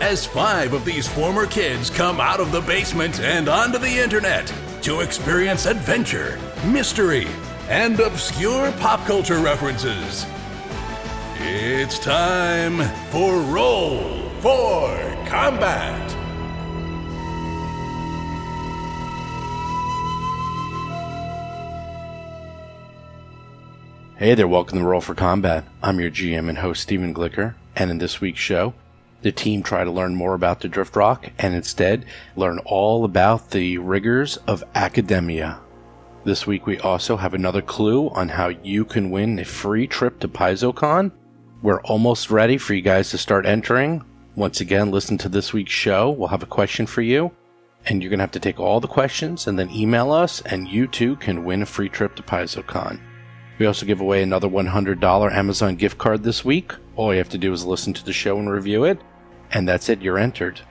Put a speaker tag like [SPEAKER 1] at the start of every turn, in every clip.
[SPEAKER 1] as five of these former kids come out of the basement and onto the internet to experience adventure, mystery, and obscure pop culture references. It's time for Roll for Combat.
[SPEAKER 2] Hey there, welcome to Roll for Combat. I'm your GM and host, Stephen Glicker, and in this week's show, the team try to learn more about the Drift Rock and instead learn all about the rigors of academia. This week, we also have another clue on how you can win a free trip to PaizoCon. We're almost ready for you guys to start entering. Once again, listen to this week's show. We'll have a question for you, and you're going to have to take all the questions and then email us, and you too can win a free trip to PaizoCon. We also give away another $100 Amazon gift card this week. All you have to do is listen to the show and review it, and that's it, you're entered.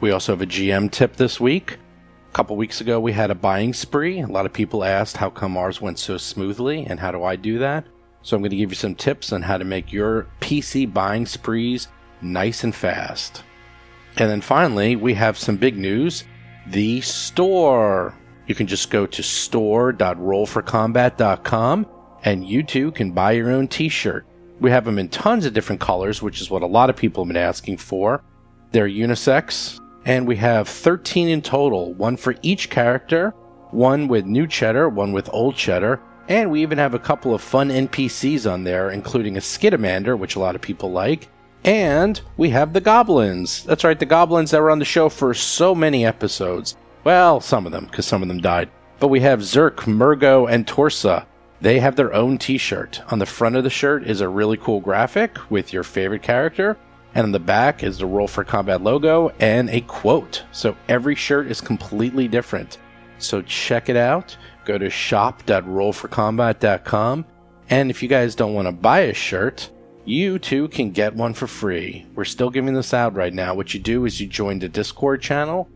[SPEAKER 2] We also have a GM tip this week. A couple weeks ago, we had a buying spree. A lot of people asked how come ours went so smoothly, and how do I do that? So I'm going to give you some tips on how to make your PC buying sprees nice and fast. And then finally, we have some big news the store. You can just go to store.rollforcombat.com and you too can buy your own t shirt. We have them in tons of different colors, which is what a lot of people have been asking for. They're unisex, and we have 13 in total one for each character, one with new cheddar, one with old cheddar, and we even have a couple of fun NPCs on there, including a Skittermander, which a lot of people like. And we have the goblins. That's right, the goblins that were on the show for so many episodes. Well, some of them, because some of them died. But we have Zerk, Murgo, and Torsa. They have their own t shirt. On the front of the shirt is a really cool graphic with your favorite character. And on the back is the Roll for Combat logo and a quote. So every shirt is completely different. So check it out. Go to shop.rollforcombat.com. And if you guys don't want to buy a shirt, you too can get one for free. We're still giving this out right now. What you do is you join the Discord channel,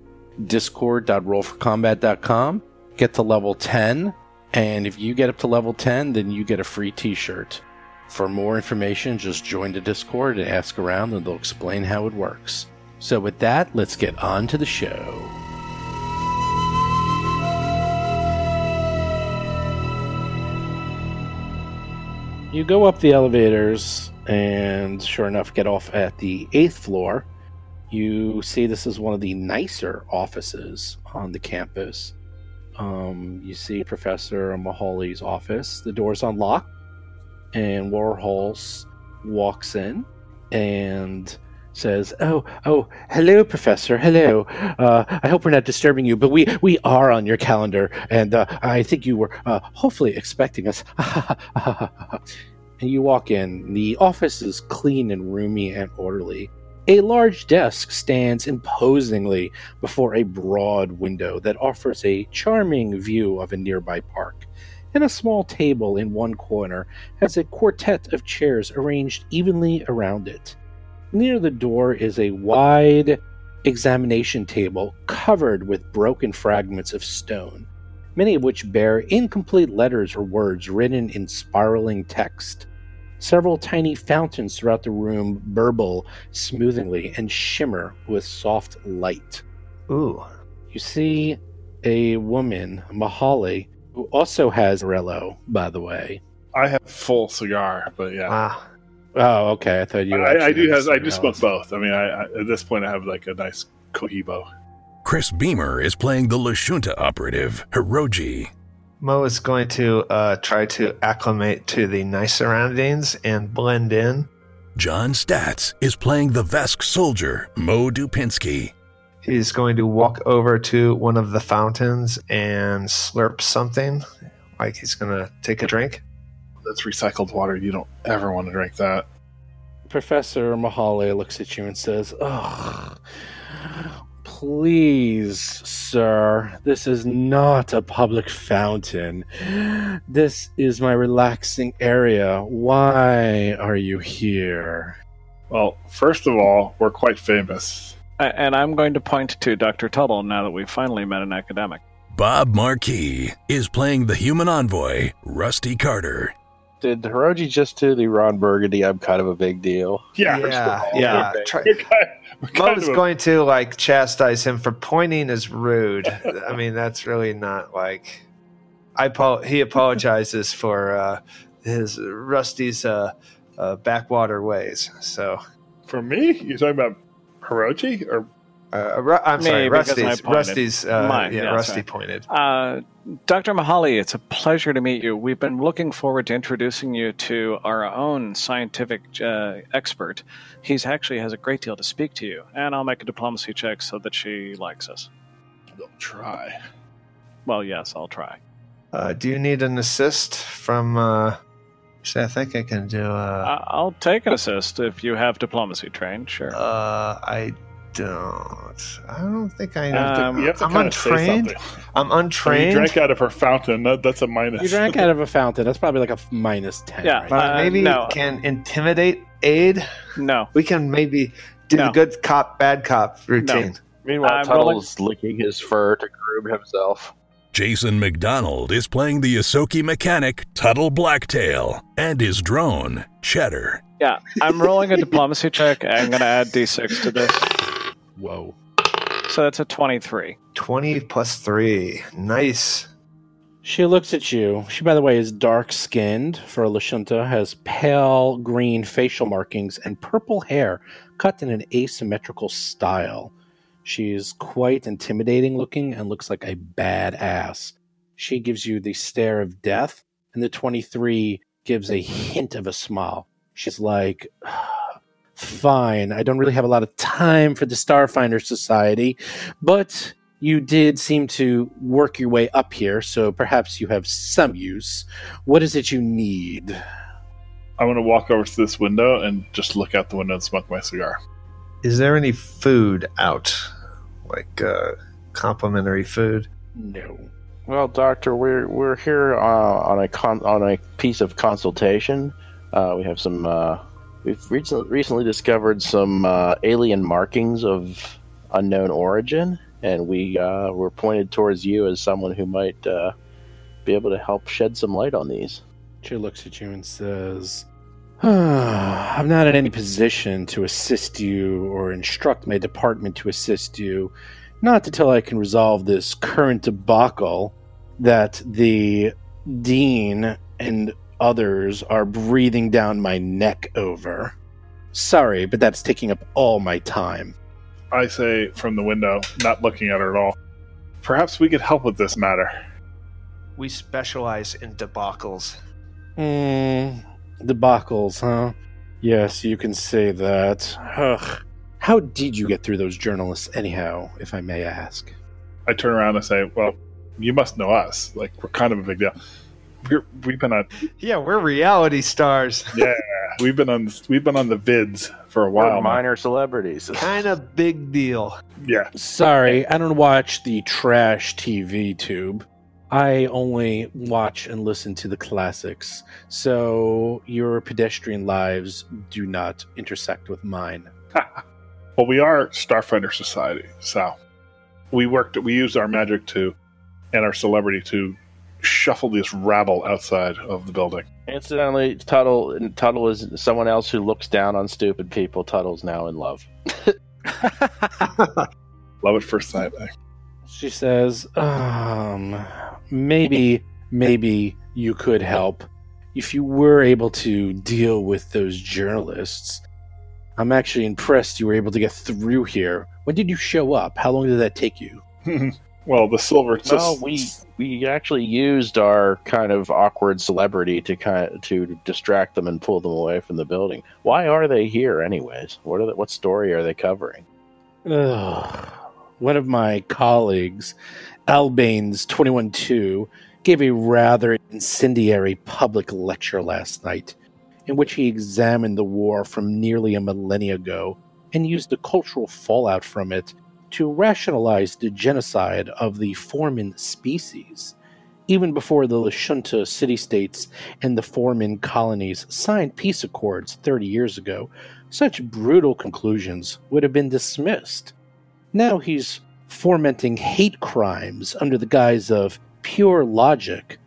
[SPEAKER 2] discord.rollforcombat.com, get to level 10, and if you get up to level 10, then you get a free t shirt. For more information, just join the Discord and ask around, and they'll explain how it works. So, with that, let's get on to the show. You go up the elevators, and sure enough, get off at the eighth floor. You see this is one of the nicer offices on the campus. Um, you see Professor Mahali's office. The door's unlocked, and Warhols walks in and says, "Oh, oh, hello, Professor. Hello. Uh, I hope we're not disturbing you, but we we are on your calendar, and uh, I think you were uh, hopefully expecting us." and you walk in. The office is clean and roomy and orderly. A large desk stands imposingly before a broad window that offers a charming view of a nearby park. And a small table in one corner has a quartet of chairs arranged evenly around it. Near the door is a wide examination table covered with broken fragments of stone, many of which bear incomplete letters or words written in spiraling text. Several tiny fountains throughout the room burble smoothly and shimmer with soft light.
[SPEAKER 3] Ooh.
[SPEAKER 2] You see a woman, Mahali, who also has Rello, by the way.
[SPEAKER 4] I have full cigar, but yeah,
[SPEAKER 3] Ah.
[SPEAKER 2] Oh, okay. I thought you.
[SPEAKER 4] I, I do
[SPEAKER 2] had
[SPEAKER 4] have I do smoke both. I mean, I, I at this point I have like a nice Cohiba.
[SPEAKER 1] Chris Beamer is playing the Lashunta operative, Hiroji.
[SPEAKER 3] Mo is going to uh, try to acclimate to the nice surroundings and blend in.
[SPEAKER 1] John Statz is playing the Vesk soldier, Mo Dupinsky.
[SPEAKER 3] He's going to walk over to one of the fountains and slurp something. Like he's going to take a drink.
[SPEAKER 4] That's recycled water. You don't ever want to drink that.
[SPEAKER 2] Professor Mahale looks at you and says, "Oh, Please, sir, this is not a public fountain. This is my relaxing area. Why are you here?
[SPEAKER 4] Well, first of all, we're quite famous.
[SPEAKER 5] And I'm going to point to Dr. Tuttle now that we've finally met an academic.
[SPEAKER 1] Bob Marquis is playing the human envoy, Rusty Carter.
[SPEAKER 6] Did Hiroji just do the Ron Burgundy? I'm kind of a big deal.
[SPEAKER 4] Yeah,
[SPEAKER 3] yeah,
[SPEAKER 4] we're-
[SPEAKER 3] yeah. Try-
[SPEAKER 4] We're kind, we're
[SPEAKER 3] Mo
[SPEAKER 4] kind
[SPEAKER 3] was
[SPEAKER 4] of a-
[SPEAKER 3] going to like chastise him for pointing is rude. I mean, that's really not like. I he apologizes for uh, his Rusty's uh, uh, backwater ways. So
[SPEAKER 4] for me. You're talking about Hiroji or
[SPEAKER 3] uh, Ru- I'm
[SPEAKER 5] Me,
[SPEAKER 3] sorry,
[SPEAKER 5] because I
[SPEAKER 3] Rusty's.
[SPEAKER 5] pointed.
[SPEAKER 3] Rusty's. Uh,
[SPEAKER 5] Mine,
[SPEAKER 3] yeah,
[SPEAKER 5] yeah,
[SPEAKER 3] Rusty
[SPEAKER 5] sorry.
[SPEAKER 3] pointed.
[SPEAKER 5] Uh, Dr. Mahali, it's a pleasure to meet you. We've been looking forward to introducing you to our own scientific uh, expert. He's actually has a great deal to speak to you, and I'll make a diplomacy check so that she likes us.
[SPEAKER 4] They'll try.
[SPEAKER 5] Well, yes, I'll try.
[SPEAKER 3] Uh, do you need an assist from? Uh, see, I think I can do. Uh,
[SPEAKER 5] I- I'll take an assist if you have diplomacy trained. Sure.
[SPEAKER 3] uh, I don't. I don't think I.
[SPEAKER 5] Um,
[SPEAKER 4] you have to
[SPEAKER 3] I'm
[SPEAKER 4] kind of say
[SPEAKER 3] untrained. I'm
[SPEAKER 4] So you drank out of her fountain. That, that's a minus.
[SPEAKER 2] You drank out of a fountain. That's probably like a 10.
[SPEAKER 5] Yeah,
[SPEAKER 2] right?
[SPEAKER 3] But
[SPEAKER 5] Uh,
[SPEAKER 3] maybe
[SPEAKER 5] no.
[SPEAKER 3] can intimidate aid.
[SPEAKER 5] no.
[SPEAKER 3] We can maybe do
[SPEAKER 5] No.
[SPEAKER 3] the good cop, bad cop routine.
[SPEAKER 6] Meanwhile,
[SPEAKER 5] I'm
[SPEAKER 6] Tuttle's licking his fur to groom himself.
[SPEAKER 1] Jason McDonald is playing the Ysoki mechanic, Tuttle Blacktail, and his drone, Cheddar.
[SPEAKER 5] Yeah, I'm rolling a diplomacy check. I'm going to add d6 to this.
[SPEAKER 2] Whoa.
[SPEAKER 5] So that's a 23.
[SPEAKER 3] Twenty plus three, nice.
[SPEAKER 2] She looks at you. She, by the way, is dark skinned for a Lashunta, has pale green facial markings and purple hair cut in an asymmetrical style. She's quite intimidating looking and looks like a badass. She gives you the stare of death, and the 23 gives a hint of a smile. She's like, Fine, I don't really have a lot of time for the Starfinder Society, but you did seem to work your way up here, so perhaps you have some use. What is it you need?
[SPEAKER 4] I'm going to walk over to this window and just look out the window and smoke my cigar.
[SPEAKER 3] Is there any food out, like uh, complimentary food?
[SPEAKER 2] No.
[SPEAKER 6] Well, Doctor, we're we're here uh, on a con- on a piece of consultation. Uh, we have some. We've recently discovered some uh, alien markings of unknown origin, and we uh, were pointed towards you as someone who might uh, be able to help shed some light on these.
[SPEAKER 2] She looks at you and says, I'm not in any position to assist you or instruct my department to assist you, not until I can resolve this current debacle that the dean and others are breathing down my neck over. Sorry, but that's taking up all my time.
[SPEAKER 4] I say from the window, not looking at her at all. Perhaps we could help with this matter.
[SPEAKER 3] We specialize in debacles.
[SPEAKER 2] Hmm, debacles, huh? Yes, you can say that. Ugh. How did you get through those journalists, anyhow, if I may ask?
[SPEAKER 4] I turn around and say, "Well, you must know us. Like we're kind of a big deal. We're, we've been on,
[SPEAKER 3] Yeah, we're reality stars.
[SPEAKER 4] yeah, we've been on, we've been on the vids for a
[SPEAKER 6] We're
[SPEAKER 4] while. now.
[SPEAKER 6] minor celebrities.
[SPEAKER 3] kind of big deal.
[SPEAKER 4] Yeah,
[SPEAKER 2] Sorry, I don't watch the trash TV tube. I only watch and listen to the classics, so your pedestrian lives do not intersect with mine.
[SPEAKER 4] well, we are Starfinder Society, so we worked. We used our magic to, and our celebrity to shuffle this rabble outside of the building.
[SPEAKER 6] Incidentally, Tuttle Tuttle is someone else who looks down on stupid people. Tuttle's now in love.
[SPEAKER 4] Love at first sight. eh?
[SPEAKER 2] She says, um, maybe, maybe you could help if you were able to deal with those journalists. I'm actually impressed you were able to get through here. When did you show up? How long did that take you?
[SPEAKER 4] well, the silver.
[SPEAKER 6] No, we we actually used our kind of awkward celebrity to kind of, to distract them and pull them away from the building. Why are they here, anyways? What are the, what story are they covering?
[SPEAKER 2] Ugh. One of my colleagues, Albane's 21-2, gave a rather incendiary public lecture last night in which he examined the war from nearly a millennia ago and used the cultural fallout from it to rationalize the genocide of the Formian species. Even before the Lashunta city states and the Formian colonies signed peace accords 30 years ago, such brutal conclusions would have been dismissed. Now he's fomenting hate crimes under the guise of pure logic.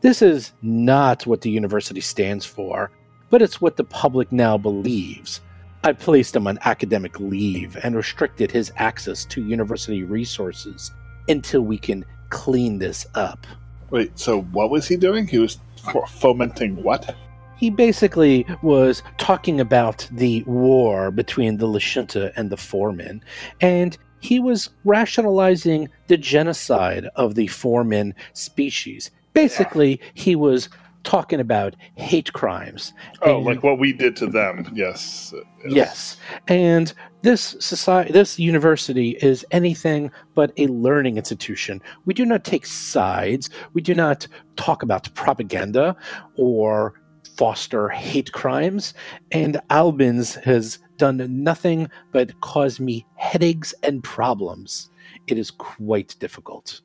[SPEAKER 2] This is not what the university stands for, but it's what the public now believes. I placed him on academic leave and restricted his access to university resources until we can clean this up.
[SPEAKER 4] Wait, so what was he doing? He was f- fomenting what?
[SPEAKER 2] He basically was talking about the war between the Lashunta and the Foremen, and he was rationalizing the genocide of the Foremen species. Basically, he was talking about hate crimes.
[SPEAKER 4] Oh,
[SPEAKER 2] And-
[SPEAKER 4] like what we did to them. Yes.
[SPEAKER 2] Yes. And this society this university is anything but a learning institution. We do not take sides. We do not talk about propaganda or foster hate crimes. And Albins has done nothing but cause me headaches and problems. It is quite difficult.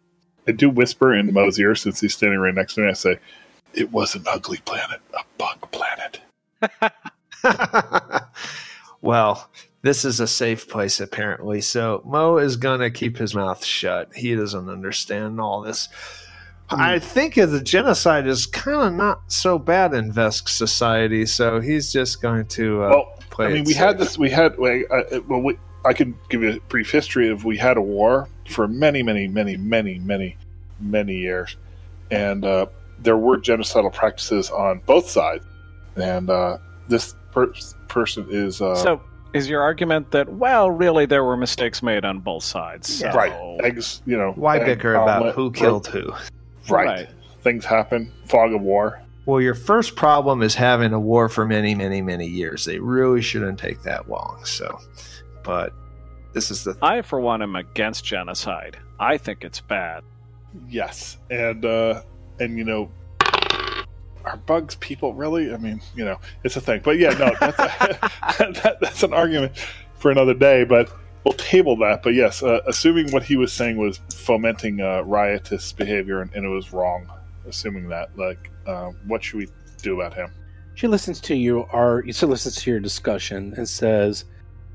[SPEAKER 4] I do whisper in Mo's ear since he's standing right next to me. I say, "It was an ugly planet, a bug planet."
[SPEAKER 3] well, this is a safe place apparently. So Mo is gonna keep his mouth shut. He doesn't understand all this. I think the genocide is kind of not so bad in Vesk society, so he's just going to uh,
[SPEAKER 4] well,
[SPEAKER 3] play.
[SPEAKER 4] I mean, we had this. We had. Well, I, well, we, I can give you a brief history of. We had a war for many, many, many, many, many, many years, and uh, there were genocidal practices on both sides. And uh, this per- person is uh,
[SPEAKER 5] So, is your argument that, well, really, there were mistakes made on both sides? So,
[SPEAKER 4] right. Eggs, you know.
[SPEAKER 3] Why
[SPEAKER 4] egg
[SPEAKER 3] bicker about
[SPEAKER 4] omelet,
[SPEAKER 3] who killed who?
[SPEAKER 4] Right.
[SPEAKER 5] Right.
[SPEAKER 4] Things happen. Fog of war.
[SPEAKER 3] Well, your first problem is having a war for many, many, many years. They really shouldn't take that long. So, but this is the
[SPEAKER 5] I, for one, am against genocide. I think it's bad.
[SPEAKER 4] Yes, and uh, and you know, are bugs people really? I mean, you know, it's a thing. But yeah, no, that's a, that, that's an argument for another day. But we'll table that. But yes, uh, assuming what he was saying was fomenting uh, riotous behavior and, and it was wrong, assuming that, like, uh, what should we do about him?
[SPEAKER 2] She listens to you, or she listens to your discussion, and says,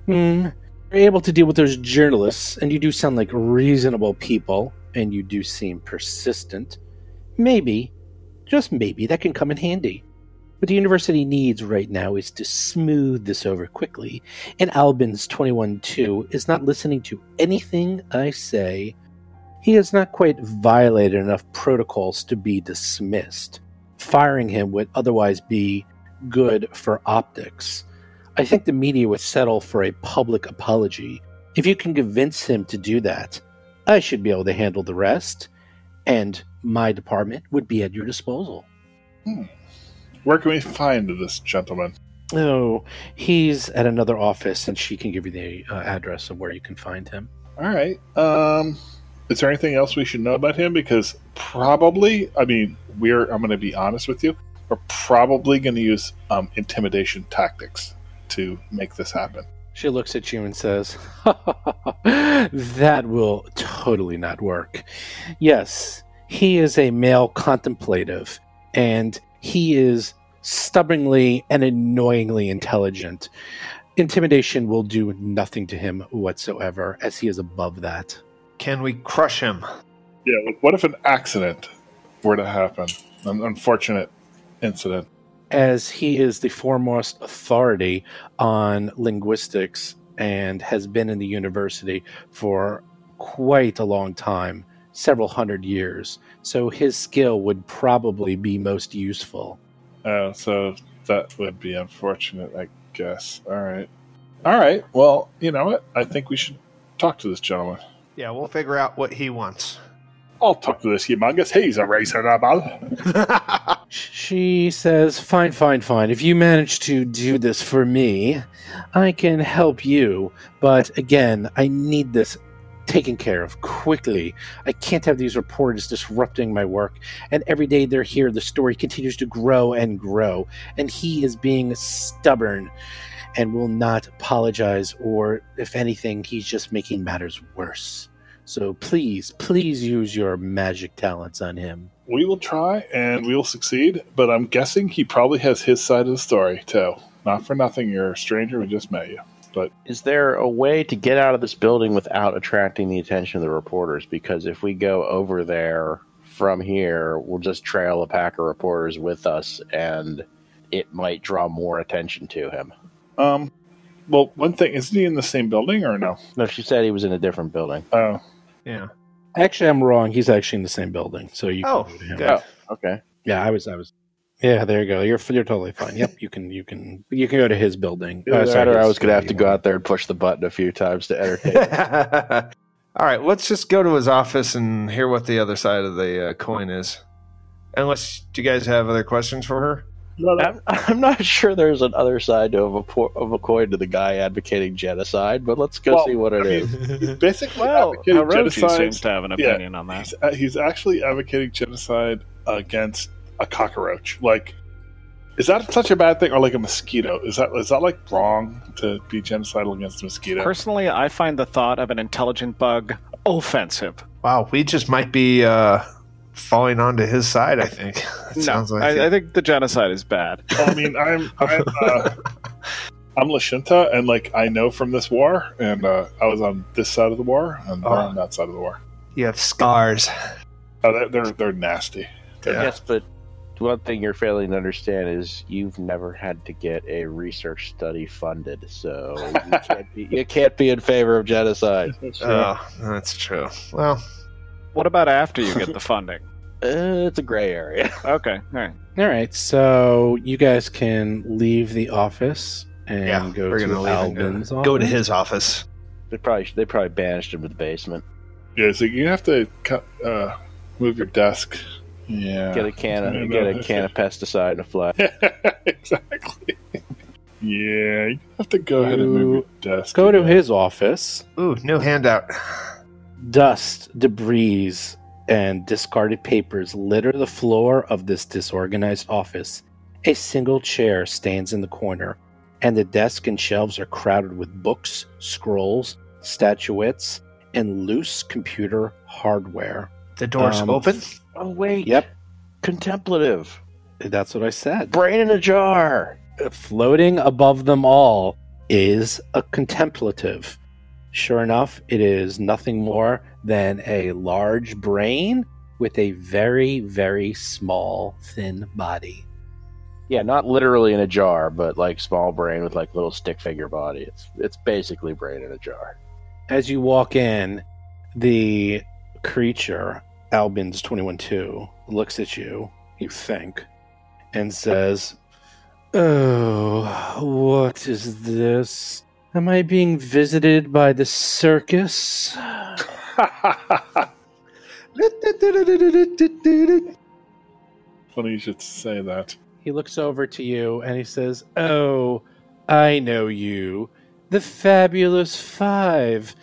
[SPEAKER 2] "Hmm, you're able to deal with those journalists, and you do sound like reasonable people, and you do seem persistent. Maybe, just maybe, that can come in handy. What the university needs right now is to smooth this over quickly, and Albin's 21-2 is not listening to anything I say. He has not quite violated enough protocols to be dismissed. Firing him would otherwise be good for optics. I think the media would settle for a public apology. If you can convince him to do that, I should be able to handle the rest, and my department would be at your disposal.
[SPEAKER 4] Where can we find this gentleman?
[SPEAKER 2] Oh, he's at another office, and she can give you the uh, address of where you can find him.
[SPEAKER 4] All right. Um, is there anything else we should know about him? Because probably, I mean, we're. I'm going to be honest with you. We're probably going to use um, intimidation tactics to make this happen.
[SPEAKER 2] She looks at you and says, That will totally not work. Yes, he is a male contemplative, and he is stubbornly and annoyingly intelligent. Intimidation will do nothing to him whatsoever, as he is above that.
[SPEAKER 3] can we crush him?
[SPEAKER 4] Yeah. Like, what if an accident were to happen? An unfortunate incident.
[SPEAKER 2] As he is the foremost authority on linguistics and has been in the university for quite a long time, several hundred years. So his skill would probably be most useful.
[SPEAKER 4] Uh, so that would be unfortunate, I guess. All right. All right. Well, you know what? I think we should talk to this gentleman.
[SPEAKER 3] Yeah, we'll figure out what he wants.
[SPEAKER 4] I'll talk to this humongous. He's a reasonable.
[SPEAKER 2] She says, Fine, fine, fine. If you manage to do this for me, I can help you. But again, I need this taken care of quickly. I can't have these reporters disrupting my work. And every day they're here, the story continues to grow and grow. And he is being stubborn. and will not apologize, or if anything, he's just making matters worse. So please, please use your magic talents on him.
[SPEAKER 4] We will try and we will succeed, but I'm guessing he probably has his side of the story too. Not for nothing, you're a stranger We just met you. But
[SPEAKER 6] Is there a way to get out of this building without attracting the attention of the reporters? Because if we go over there from here, we'll just trail a pack of reporters with us, and it might draw more attention to him.
[SPEAKER 4] um, well, one thing isn't he in the same building or no?
[SPEAKER 6] No, she said he was in a different building.
[SPEAKER 4] Oh,
[SPEAKER 3] Yeah.
[SPEAKER 2] Actually, I'm wrong. He's actually in the same building, so you.
[SPEAKER 3] Oh,
[SPEAKER 2] can go to him.
[SPEAKER 3] good.
[SPEAKER 6] Oh, okay.
[SPEAKER 2] Yeah, I was. I was. Yeah, there you go. You're you're totally fine. Yep, you can you can you can go to his building.
[SPEAKER 6] Either
[SPEAKER 2] Uh, sorry,
[SPEAKER 6] or I was going to have to go out there and push the button a few times to entertain.
[SPEAKER 3] All right, let's just go to his office and hear what the other side of the uh, coin is. Unless, do you guys have other questions for her?
[SPEAKER 4] No, no.
[SPEAKER 6] I'm, I'm not sure there's an other side of a, po- of a coin to the guy advocating genocide, but let's go
[SPEAKER 4] Well,
[SPEAKER 6] see what it
[SPEAKER 4] I mean,
[SPEAKER 6] is.
[SPEAKER 4] He's basically
[SPEAKER 5] Well,
[SPEAKER 4] advocating genocide.
[SPEAKER 5] seems to have an
[SPEAKER 4] Yeah.
[SPEAKER 5] opinion on that.
[SPEAKER 4] He's, uh, he's actually advocating genocide against a cockroach. Like, is that such a bad thing, or like a mosquito? Is that is that like wrong to be genocidal against a mosquito?
[SPEAKER 5] Personally, I find the thought of an intelligent bug offensive.
[SPEAKER 3] Wow, we just might be uh, falling onto his side, I think. It
[SPEAKER 5] No,
[SPEAKER 3] sounds like
[SPEAKER 5] I,
[SPEAKER 3] it.
[SPEAKER 5] I think the genocide is bad.
[SPEAKER 4] I mean, I'm I'm uh, I'm Lashunta, and like I know from this war, and uh, I was on this side of the war, and they're
[SPEAKER 3] Oh.
[SPEAKER 4] on that side of the war.
[SPEAKER 3] you have scars.
[SPEAKER 4] Oh, they're they're, they're nasty. They're
[SPEAKER 3] Yeah.
[SPEAKER 6] Yes, but one thing you're failing to understand is you've never had to get a research study funded, so you can't be, you can't be in favor of genocide.
[SPEAKER 3] Oh, that's true. Well,
[SPEAKER 5] What about after you get the funding?
[SPEAKER 6] Uh, it's a gray area.
[SPEAKER 5] Okay, all right.
[SPEAKER 2] All right, so you guys can leave the office and
[SPEAKER 3] yeah,
[SPEAKER 2] go
[SPEAKER 3] we're
[SPEAKER 2] to
[SPEAKER 3] gonna leave and
[SPEAKER 2] Albin's
[SPEAKER 3] go,
[SPEAKER 2] office.
[SPEAKER 3] go to his office.
[SPEAKER 6] They probably they probably banished him to the basement.
[SPEAKER 4] Yeah, so you have to cut, uh, move your desk. Yeah,
[SPEAKER 6] Get a can of
[SPEAKER 4] Yeah,
[SPEAKER 6] get a
[SPEAKER 4] no,
[SPEAKER 6] can of pesticide and a fly.
[SPEAKER 4] exactly. Yeah, you have to go ahead and move your desk.
[SPEAKER 2] Go to his office.
[SPEAKER 3] Ooh, no handout.
[SPEAKER 2] Dust, debris, and discarded papers litter the floor of this disorganized office. A single chair stands in the corner, and the desk and shelves are crowded with books, scrolls, statuettes, and loose computer hardware.
[SPEAKER 3] The door's
[SPEAKER 2] Um,
[SPEAKER 3] open.
[SPEAKER 6] Oh wait,
[SPEAKER 2] Yep,
[SPEAKER 6] contemplative.
[SPEAKER 2] that's what I said.
[SPEAKER 6] Brain in a jar.
[SPEAKER 2] Floating above them all is a contemplative. Sure enough, it is nothing more than a large brain with a very, very small, thin body.
[SPEAKER 6] Yeah, not literally in a jar, but like small brain with like little stick figure body. It's it's basically brain in a jar.
[SPEAKER 2] As you walk in, the creature, Albin's 21 2, looks at you, you think, and says, Oh, what is this? Am I being visited by the circus?
[SPEAKER 4] Funny you should say that.
[SPEAKER 2] He looks over to you and he says, Oh, I know you. The Fabulous Five.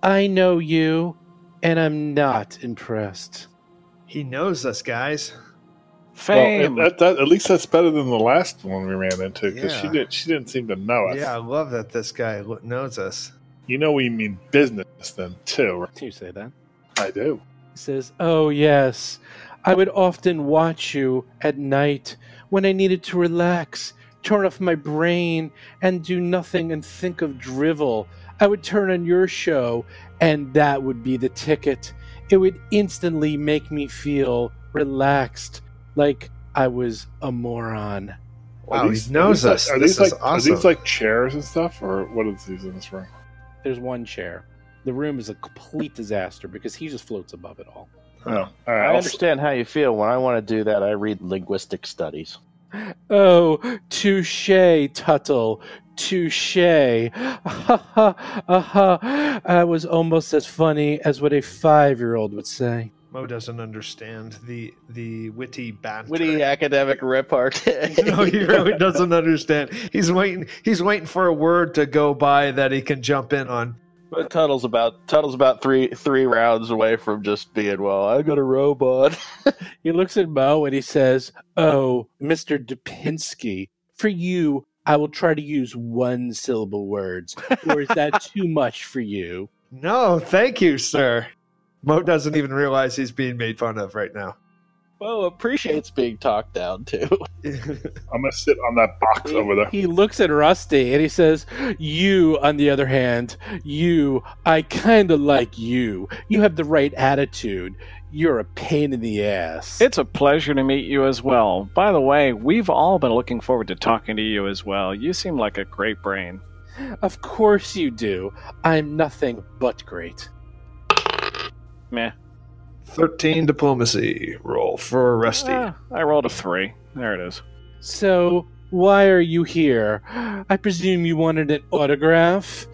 [SPEAKER 2] I know you, and I'm not impressed.
[SPEAKER 3] He knows us, guys.
[SPEAKER 5] Fame.
[SPEAKER 4] Well, that, that, at least that's better than the last one we ran into because she
[SPEAKER 3] Yeah.
[SPEAKER 4] did she didn't seem to know us.
[SPEAKER 3] Yeah, I love that this guy knows us.
[SPEAKER 4] You know we mean business then too. right?
[SPEAKER 2] Can you say that?
[SPEAKER 4] I do.
[SPEAKER 2] He says, Oh, yes. I would often watch you at night when I needed to relax, turn off my brain, and do nothing and think of drivel. I would turn on your show, and that would be the ticket. It would instantly make me feel relaxed, like I was a moron.
[SPEAKER 3] Wow,
[SPEAKER 4] Are
[SPEAKER 3] he knows
[SPEAKER 4] are
[SPEAKER 3] us.
[SPEAKER 4] Like, are
[SPEAKER 3] This
[SPEAKER 4] these
[SPEAKER 3] is
[SPEAKER 4] like
[SPEAKER 3] awesome.
[SPEAKER 4] are these like chairs and stuff, or what is these in this room?
[SPEAKER 2] There's one chair. The room is a complete disaster because he just floats above it all.
[SPEAKER 4] Oh, all right.
[SPEAKER 6] I understand how you feel. When I want to do that, I read linguistic studies.
[SPEAKER 2] Oh, touche, Tuttle, touche. Ha ha ha. That was almost as funny as what a five-year-old would say.
[SPEAKER 3] Mo doesn't understand the the witty banter.
[SPEAKER 6] Witty academic repartee.
[SPEAKER 3] no, he really doesn't understand. He's waiting. He's waiting for a word to go by that he can jump in on.
[SPEAKER 6] But Tuttle's about Tuttle's about three three rounds away from just being well. I got a robot.
[SPEAKER 2] He looks at Mo and he says, "Oh, Mister Dupinsky, for you, I will try to use one syllable words. Or is that too much for you?
[SPEAKER 3] No, thank you, sir. Mo doesn't even realize he's being made fun of right now.
[SPEAKER 6] Well, appreciates being talked down too.
[SPEAKER 4] I'm gonna sit on that box over there.
[SPEAKER 2] He looks at Rusty and he says, You, on the other hand, you, I kind of like you. You have the right attitude. You're a pain in the ass.
[SPEAKER 5] It's a pleasure to meet you as well. By the way, we've all been looking forward to talking to you as well. You seem like a great brain.
[SPEAKER 2] of course you do. I'm nothing but great.
[SPEAKER 5] Meh.
[SPEAKER 3] 13 diplomacy roll for Rusty.
[SPEAKER 5] Ah, I rolled a three. There it is.
[SPEAKER 2] So, why are you here? I presume you wanted an autograph?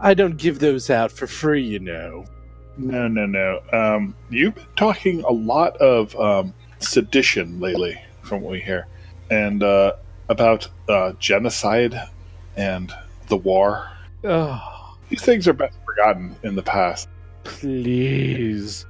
[SPEAKER 2] I don't give those out for free, you know.
[SPEAKER 4] No, no, no. Um, you've been talking a lot of um, sedition lately, from what we hear, and uh, about uh, genocide and the war.
[SPEAKER 2] Oh,
[SPEAKER 4] These things are best forgotten in the past.
[SPEAKER 2] Please.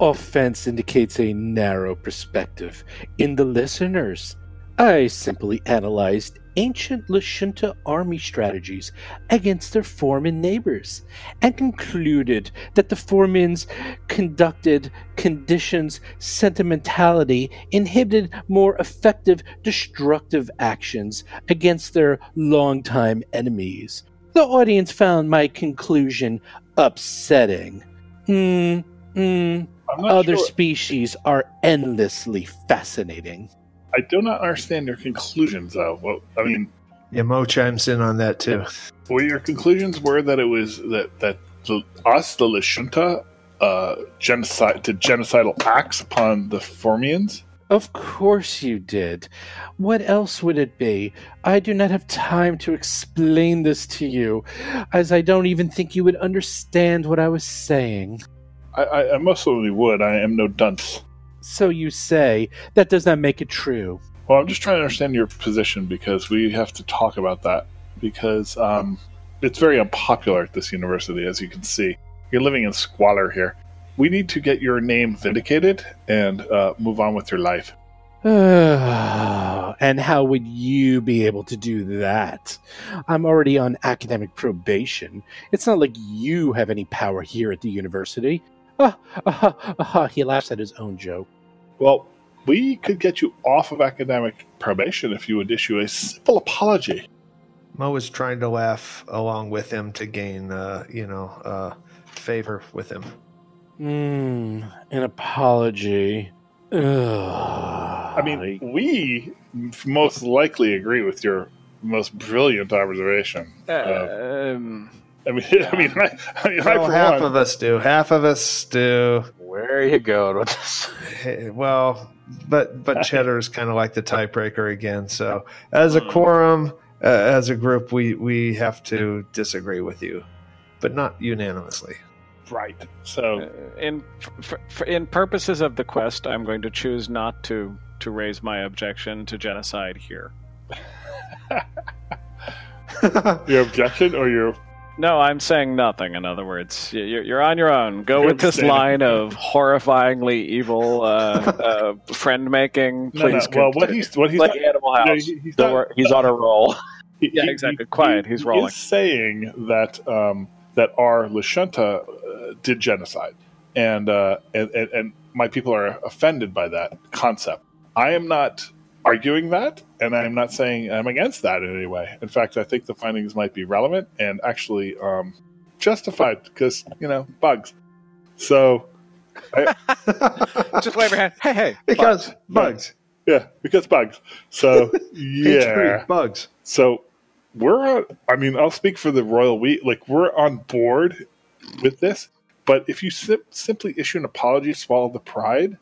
[SPEAKER 2] Offense indicates a narrow perspective in the listeners. I simply analyzed ancient Lashunta army strategies against their Formian neighbors and concluded that the Formians conducted conditions sentimentality inhibited more effective destructive actions against their longtime enemies. The audience found my conclusion upsetting. Hmm, hmm. Other
[SPEAKER 4] sure.
[SPEAKER 2] species are endlessly fascinating.
[SPEAKER 4] I do not understand your conclusions, though. Well, I mean,
[SPEAKER 3] Yeah, Mo chimes in on that too.
[SPEAKER 4] well, your conclusions were that it was that that the, us, the Lashunta, uh, genocide did genocidal acts upon the Formians.
[SPEAKER 2] Of course you did. What else would it be? I do not have time to explain this to you, as I don't even think you would understand what I was saying.
[SPEAKER 4] I, I, I most certainly would. I am no dunce.
[SPEAKER 2] So you say, that does not make it true.
[SPEAKER 4] Well, I'm just trying to understand your position because we have to talk about that because um, it's very unpopular at this university, as you can see. You're living in squalor here. We need to get your name vindicated and uh, move on with your life.
[SPEAKER 2] and how would you be able to do that? I'm already on academic probation. It's not like you have any power here at the university. Ah, ah, ah, he laughs at his own joke.
[SPEAKER 4] Well, we could get you off of academic probation if you would issue a simple apology.
[SPEAKER 3] Mo is trying to laugh along with him to gain, uh, you know, uh, favor with him.
[SPEAKER 2] Hmm, an apology. Ugh.
[SPEAKER 4] I mean, we most likely agree with your most brilliant observation. Uh,
[SPEAKER 5] Um,
[SPEAKER 4] I mean, I mean, I, I mean, I
[SPEAKER 3] Well,
[SPEAKER 4] for
[SPEAKER 3] half
[SPEAKER 4] one,
[SPEAKER 3] of us do. Half of us do.
[SPEAKER 6] Where are you going with this?
[SPEAKER 3] Hey, Well, but but Cheddar is kind of like the tiebreaker again. So as a quorum, uh, as a group, we we have to disagree with you, but not unanimously.
[SPEAKER 4] Right. So,
[SPEAKER 5] Uh, in for, for, in purposes of the quest, I'm going to choose not to to raise my objection to genocide here.
[SPEAKER 4] your objection or your
[SPEAKER 5] No, I'm saying nothing. In other words, you're, you're on your own. Go with this line of horrifyingly evil uh, uh, friend making.
[SPEAKER 4] no, no.
[SPEAKER 5] Please,
[SPEAKER 4] Well, what he's what he's
[SPEAKER 5] like
[SPEAKER 4] not,
[SPEAKER 5] Animal
[SPEAKER 4] no,
[SPEAKER 5] House.
[SPEAKER 4] he- he's
[SPEAKER 5] Don't
[SPEAKER 4] not-
[SPEAKER 5] he's on a roll.
[SPEAKER 4] he-
[SPEAKER 5] Yeah, exactly.
[SPEAKER 4] he-
[SPEAKER 5] Quiet,
[SPEAKER 4] he-
[SPEAKER 5] he's
[SPEAKER 4] he
[SPEAKER 5] rolling.
[SPEAKER 4] He's saying that um, that our Lashunta uh, did genocide, and, uh, and and and my people are offended by that concept. I am not arguing that, and I am not saying I'm against that in any way. In fact, I think the findings might be relevant and actually um, justified because you know bugs. So I,
[SPEAKER 5] Just wave your hand. Hey, hey.
[SPEAKER 3] because bugs.
[SPEAKER 4] yeah, because bugs. So yeah.
[SPEAKER 3] bugs.
[SPEAKER 4] So we're on, I mean, I'll speak for the Royal We like we're on board with this, but if you sim- simply issue an apology, swallow the pride,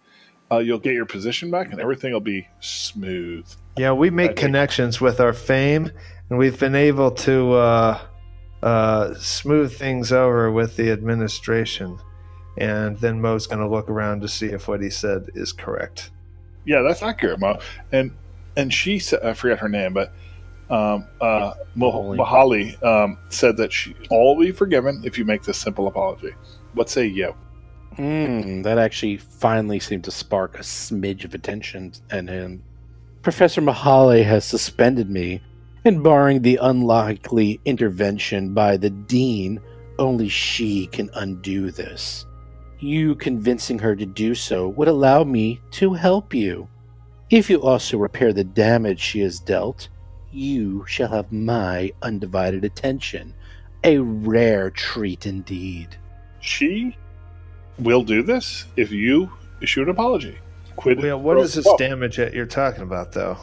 [SPEAKER 4] uh, you'll get your position back and everything will be smooth.
[SPEAKER 3] Yeah, we make connections with our fame, and we've been able to uh, uh, smooth things over with the administration. And then Mo's going to look around to see if what he said is correct.
[SPEAKER 4] Yeah, that's accurate, Mo. And and she said I forget her name, but um, uh,
[SPEAKER 2] Mahali.
[SPEAKER 4] Mahali um, said that she all will be forgiven if you make this simple apology. What say you?
[SPEAKER 2] Hmm, that actually finally seemed to spark a smidge of attention in him. Professor Mahale has suspended me And barring the unlikely intervention by the Dean, only she can undo this. You convincing her to do so would allow me to help you. If you also repair the damage she has dealt, you shall have my undivided attention. A rare treat indeed.
[SPEAKER 4] She will do this if you issue an apology. Quid
[SPEAKER 3] Well, what
[SPEAKER 4] pro
[SPEAKER 3] is this damage that you're talking about, though?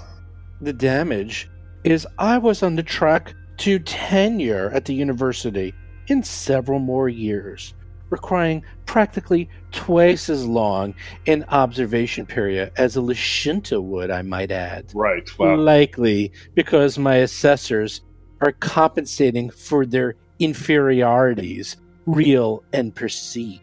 [SPEAKER 2] The damage is I was on the track to tenure at the university in several more years, requiring practically twice as long an observation period as a Lashunta would, I might add.
[SPEAKER 4] Right. Well,
[SPEAKER 2] Likely because my assessors are compensating for their inferiorities, real and perceived.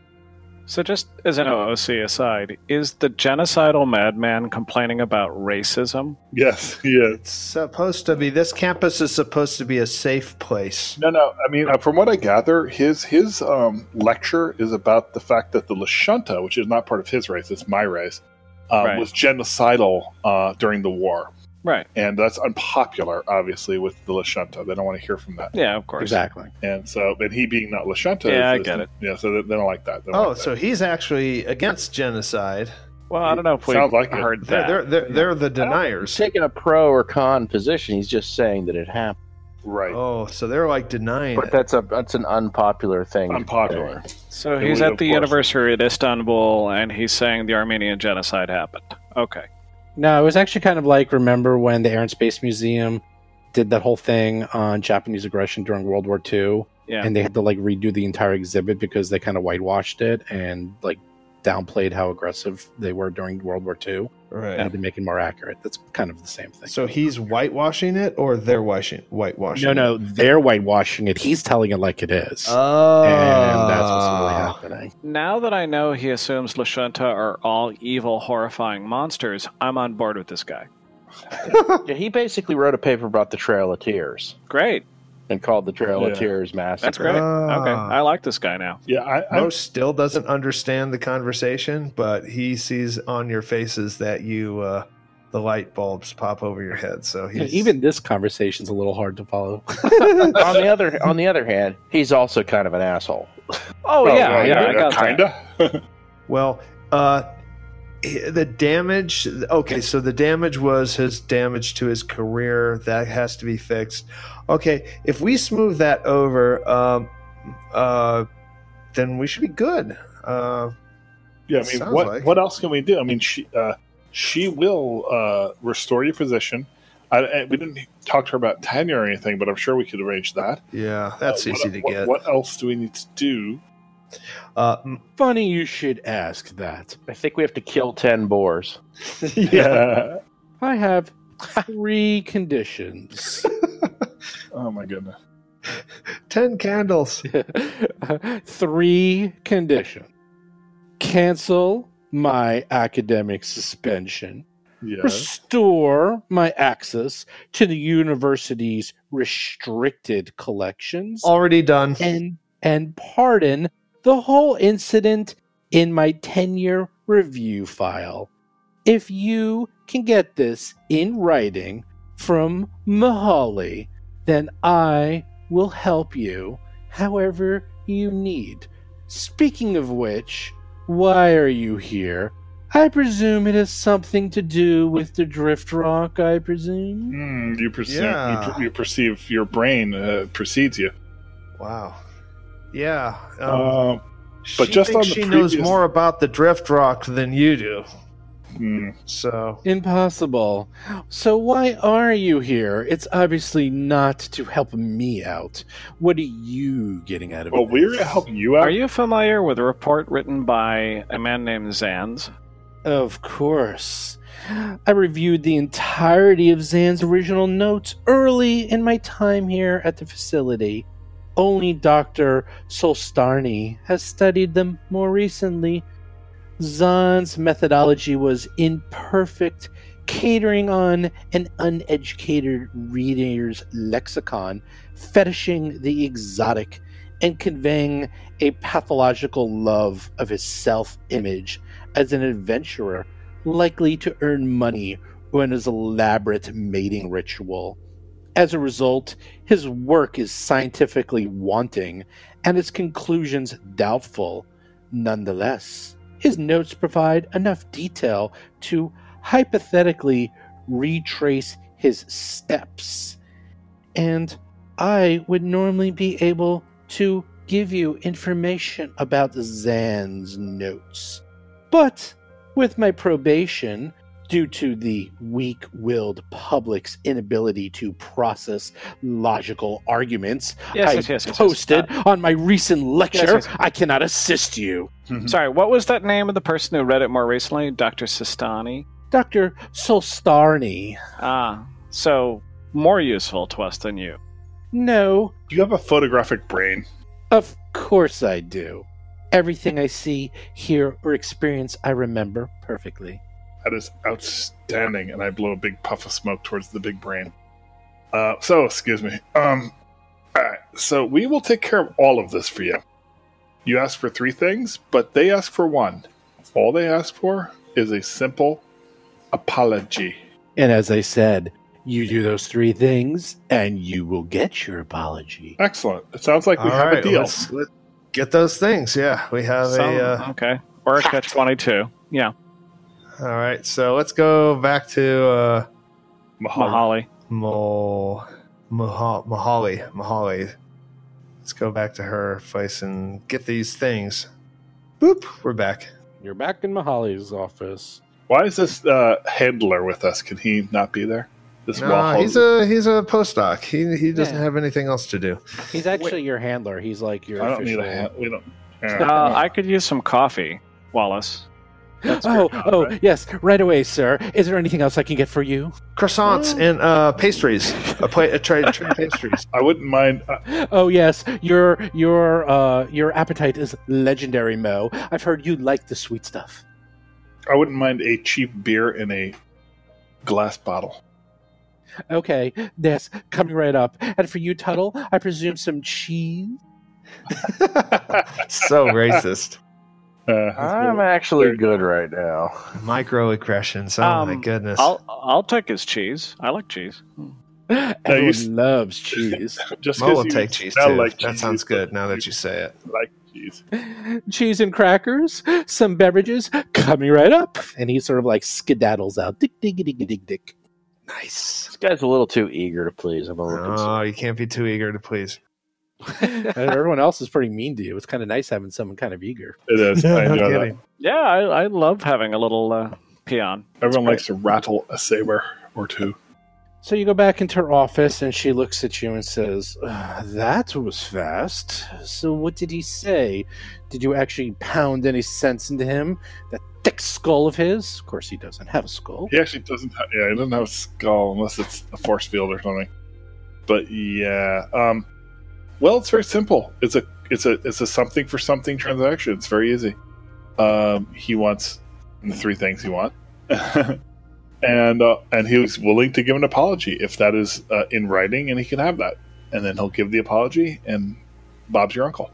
[SPEAKER 5] So, just as an OOC aside, is the genocidal madman complaining about racism?
[SPEAKER 4] yes, yes.
[SPEAKER 3] It's supposed to be. This campus is supposed to be a safe place.
[SPEAKER 4] No, no. I mean, uh, from what I gather, his his um, lecture is about the fact that the Lashunta, which is not part of his race, it's my race, uh,
[SPEAKER 5] Right.
[SPEAKER 4] was genocidal uh, during the war,
[SPEAKER 5] Right.
[SPEAKER 4] and that's unpopular, obviously, with the Lashunta. They don't want to hear from that,
[SPEAKER 5] Yeah, of course.
[SPEAKER 2] Exactly.
[SPEAKER 4] and so, and he being not Lashunta,
[SPEAKER 5] Yeah, I
[SPEAKER 4] is-
[SPEAKER 5] get it.
[SPEAKER 4] Yeah, so they, they don't like that. They don't
[SPEAKER 3] Oh,
[SPEAKER 4] like that.
[SPEAKER 3] so he's actually against genocide.
[SPEAKER 5] Well, I don't know if we
[SPEAKER 4] Sounds like it.
[SPEAKER 5] heard
[SPEAKER 3] They're
[SPEAKER 5] that.
[SPEAKER 3] they're they're, they're the
[SPEAKER 6] He's
[SPEAKER 3] deniers.
[SPEAKER 6] taking a pro or con position. He's just saying that it happened.
[SPEAKER 4] right,
[SPEAKER 3] Oh, so they're like denying
[SPEAKER 6] But
[SPEAKER 3] it.
[SPEAKER 6] that's a that's an unpopular thing.
[SPEAKER 4] unpopular.
[SPEAKER 5] So he's at the
[SPEAKER 4] course.
[SPEAKER 5] anniversary at Istanbul, and he's saying the Armenian genocide happened. Okay.
[SPEAKER 2] No, it was actually kind of like remember when the Air and Space Museum did that whole thing on Japanese aggression during World War II,
[SPEAKER 5] Yeah.
[SPEAKER 2] and they had to like redo the entire exhibit because they kind of whitewashed it and like downplayed how aggressive they were during World War II
[SPEAKER 3] right.
[SPEAKER 2] and to make it more accurate. That's kind of the same thing.
[SPEAKER 3] So he's whitewashing it, or they're washing whitewashing.
[SPEAKER 2] no,
[SPEAKER 3] it?
[SPEAKER 2] no, they're whitewashing it. He's telling it like it is,
[SPEAKER 3] Oh,
[SPEAKER 2] and that's what's really happening.
[SPEAKER 5] Now that I know he assumes Lashunta are all evil, horrifying monsters, I'm on board with this guy.
[SPEAKER 6] Yeah, he basically wrote a paper about the Trail of Tears
[SPEAKER 5] Great.
[SPEAKER 6] And called the Trail
[SPEAKER 4] Yeah.
[SPEAKER 6] of Tears massacre.
[SPEAKER 5] That's great.
[SPEAKER 3] Ah.
[SPEAKER 5] Okay. I like this guy now.
[SPEAKER 4] Yeah, I, I
[SPEAKER 3] Mo still doesn't understand the conversation, but he sees on your faces that you uh, the light bulbs pop over your head. So he's
[SPEAKER 2] Even this conversation's a little hard to follow.
[SPEAKER 6] on the other on the other hand, he's also kind of an asshole.
[SPEAKER 5] Oh,
[SPEAKER 4] well,
[SPEAKER 5] yeah,
[SPEAKER 4] well,
[SPEAKER 5] yeah, I got that.
[SPEAKER 4] kinda.
[SPEAKER 3] well. Uh, the damage. Okay, so the damage was his damage to his career. That has to be fixed. Okay, if we smooth that over, um, uh, then we should be good. Uh,
[SPEAKER 4] Yeah, I mean, what
[SPEAKER 3] like.
[SPEAKER 4] what else can we do? I mean, she uh, she will uh, restore your position. I, I- we didn't talk to her about tenure or anything, but I'm sure we could arrange that.
[SPEAKER 3] yeah, that's
[SPEAKER 4] Uh,
[SPEAKER 3] easy
[SPEAKER 4] what,
[SPEAKER 3] to
[SPEAKER 4] what-
[SPEAKER 3] get.
[SPEAKER 4] What else do we need to do?
[SPEAKER 3] Uh,
[SPEAKER 2] Funny you should ask that.
[SPEAKER 6] I think we have to kill ten boars.
[SPEAKER 4] Yeah.
[SPEAKER 2] I have three conditions.
[SPEAKER 4] oh my goodness.
[SPEAKER 3] Ten candles.
[SPEAKER 2] three conditions. Cancel my academic suspension.
[SPEAKER 4] Yeah.
[SPEAKER 2] Restore my access to the university's restricted collections.
[SPEAKER 3] Already done.
[SPEAKER 2] and and pardon the whole incident in my tenure review file. If you can get this in writing from Mahali, then I will help you however you need. Speaking of which, why are you here? I presume it has something to do with the drift rock, I presume.
[SPEAKER 4] Mm, you perceive
[SPEAKER 3] Yeah.
[SPEAKER 4] you, per- you perceive your brain uh, precedes you.
[SPEAKER 3] Wow. Yeah. Um,
[SPEAKER 4] Uh, but
[SPEAKER 3] she
[SPEAKER 4] just
[SPEAKER 3] thinks
[SPEAKER 4] on the
[SPEAKER 3] she knows more about the drift rock than you do.
[SPEAKER 4] Hmm.
[SPEAKER 3] So
[SPEAKER 2] Impossible. So why are you here? It's obviously not to help me out. What are you getting out of
[SPEAKER 4] Well,
[SPEAKER 2] it?
[SPEAKER 4] Well, we're gonna help you out.
[SPEAKER 5] Are you familiar with a report written by a man named Zanz?
[SPEAKER 2] Of course. I reviewed the entirety of Zan's original notes early in my time here at the facility. Only Dr. Solstarny has studied them more recently. Zan's methodology was imperfect, catering on an uneducated reader's lexicon, fetishing the exotic, and conveying a pathological love of his self image as an adventurer likely to earn money in his elaborate mating ritual. As a result, his work is scientifically wanting and its conclusions doubtful. Nonetheless, his notes provide enough detail to hypothetically retrace his steps. And I would normally be able to give you information about Zan's notes. But with my probation, due to the weak willed public's inability to process logical arguments
[SPEAKER 5] Yes,
[SPEAKER 2] I
[SPEAKER 5] yes, yes, yes, yes.
[SPEAKER 2] posted on my recent lecture,
[SPEAKER 5] yes, yes.
[SPEAKER 2] I cannot assist you.
[SPEAKER 5] Sorry, what was that name of the person who read it more recently? Dr. Sistani?
[SPEAKER 2] Dr. Solstarny.
[SPEAKER 5] Ah, so more useful to us than you.
[SPEAKER 2] No, Do
[SPEAKER 4] You have a photographic brain.
[SPEAKER 2] of course I do. Everything I see, hear, or experience, I remember perfectly.
[SPEAKER 4] That is outstanding. And I blow a big puff of smoke towards the big brain. Uh, so, excuse me. Um, all right. So we will take care of all of this for you. You ask for three things, but they ask for one. All they ask for is a simple apology.
[SPEAKER 2] And as I said, you do those three things, and you will get your apology.
[SPEAKER 4] Excellent. It sounds like we
[SPEAKER 3] All
[SPEAKER 4] have
[SPEAKER 3] right,
[SPEAKER 4] a deal.
[SPEAKER 3] let's let- get those things. Yeah, we have
[SPEAKER 5] So-
[SPEAKER 3] a. Uh,
[SPEAKER 5] okay. Or a catch 22. Yeah.
[SPEAKER 3] All right, so let's go back to uh,
[SPEAKER 4] Mahalo.
[SPEAKER 5] Mahali.
[SPEAKER 3] Mo, Mahal, Mahali. Mahali. Let's go back to her place and get these things. Boop, we're back.
[SPEAKER 2] You're back in Mahali's office.
[SPEAKER 4] Why is this uh, handler with us? Can he not be there? This
[SPEAKER 3] No,
[SPEAKER 4] Mahalo-
[SPEAKER 3] he's a he's a postdoc. He he doesn't
[SPEAKER 2] Yeah.
[SPEAKER 3] have anything else to do.
[SPEAKER 2] He's actually your handler. He's like your
[SPEAKER 4] I don't need a hand. We don't.
[SPEAKER 5] Uh, I could use some coffee, Wallace. That's
[SPEAKER 2] oh,
[SPEAKER 4] job,
[SPEAKER 2] oh,
[SPEAKER 4] right?
[SPEAKER 2] yes, right away, sir. Is there anything else I can get for you?
[SPEAKER 3] Croissants and uh, pastries. A plate, a tray, tray of pastries.
[SPEAKER 4] I wouldn't mind. Uh,
[SPEAKER 2] Oh yes, your your uh your appetite is legendary, Mo. I've heard you like the sweet stuff.
[SPEAKER 4] I wouldn't mind a cheap beer in a glass bottle.
[SPEAKER 2] Okay, yes, coming right up. And for you, Tuttle, I presume some cheese.
[SPEAKER 3] so racist.
[SPEAKER 4] Uh,
[SPEAKER 6] I'm actually good right now.
[SPEAKER 3] Microaggressions. Oh my
[SPEAKER 5] Um,
[SPEAKER 3] goodness.
[SPEAKER 5] I'll I'll take his cheese. I like cheese.
[SPEAKER 2] Everyone
[SPEAKER 4] you
[SPEAKER 2] loves cheese.
[SPEAKER 4] just
[SPEAKER 3] Mo
[SPEAKER 4] 'cause
[SPEAKER 3] will take cheese too.
[SPEAKER 4] like
[SPEAKER 3] that
[SPEAKER 4] cheese,
[SPEAKER 3] sounds good. Now that you say it.
[SPEAKER 4] like cheese.
[SPEAKER 2] cheese and crackers, some beverages, coming right up. And he sort of like skedaddles out. Dick, dick, dick, dick, dick.
[SPEAKER 3] Nice.
[SPEAKER 6] This guy's a little too eager to please. I'm a little
[SPEAKER 3] Oh,
[SPEAKER 6] concerned.
[SPEAKER 3] you can't be too eager to please.
[SPEAKER 2] And everyone else is pretty mean to you. It's kind of nice having someone kind of eager.
[SPEAKER 4] It is. I
[SPEAKER 3] No
[SPEAKER 4] know that.
[SPEAKER 5] Yeah, I, I love having a little uh, peon.
[SPEAKER 4] Everyone likes to rattle a saber or two.
[SPEAKER 2] So you go back into her office and she looks at you and says, "Uh, That was fast. So what did he say? Did you actually pound any sense into him? That thick skull of his? Of course, he doesn't have a skull.
[SPEAKER 4] He actually doesn't. Have, yeah, he doesn't have a skull unless it's a force field or something. But yeah, um, well, it's very simple. It's a it's a it's a something for something transaction. It's very easy. Um, he wants the three things he wants, and uh, and he was willing to give an apology if that is uh, in writing, and he can have that. And then he'll give the apology, and Bob's your uncle.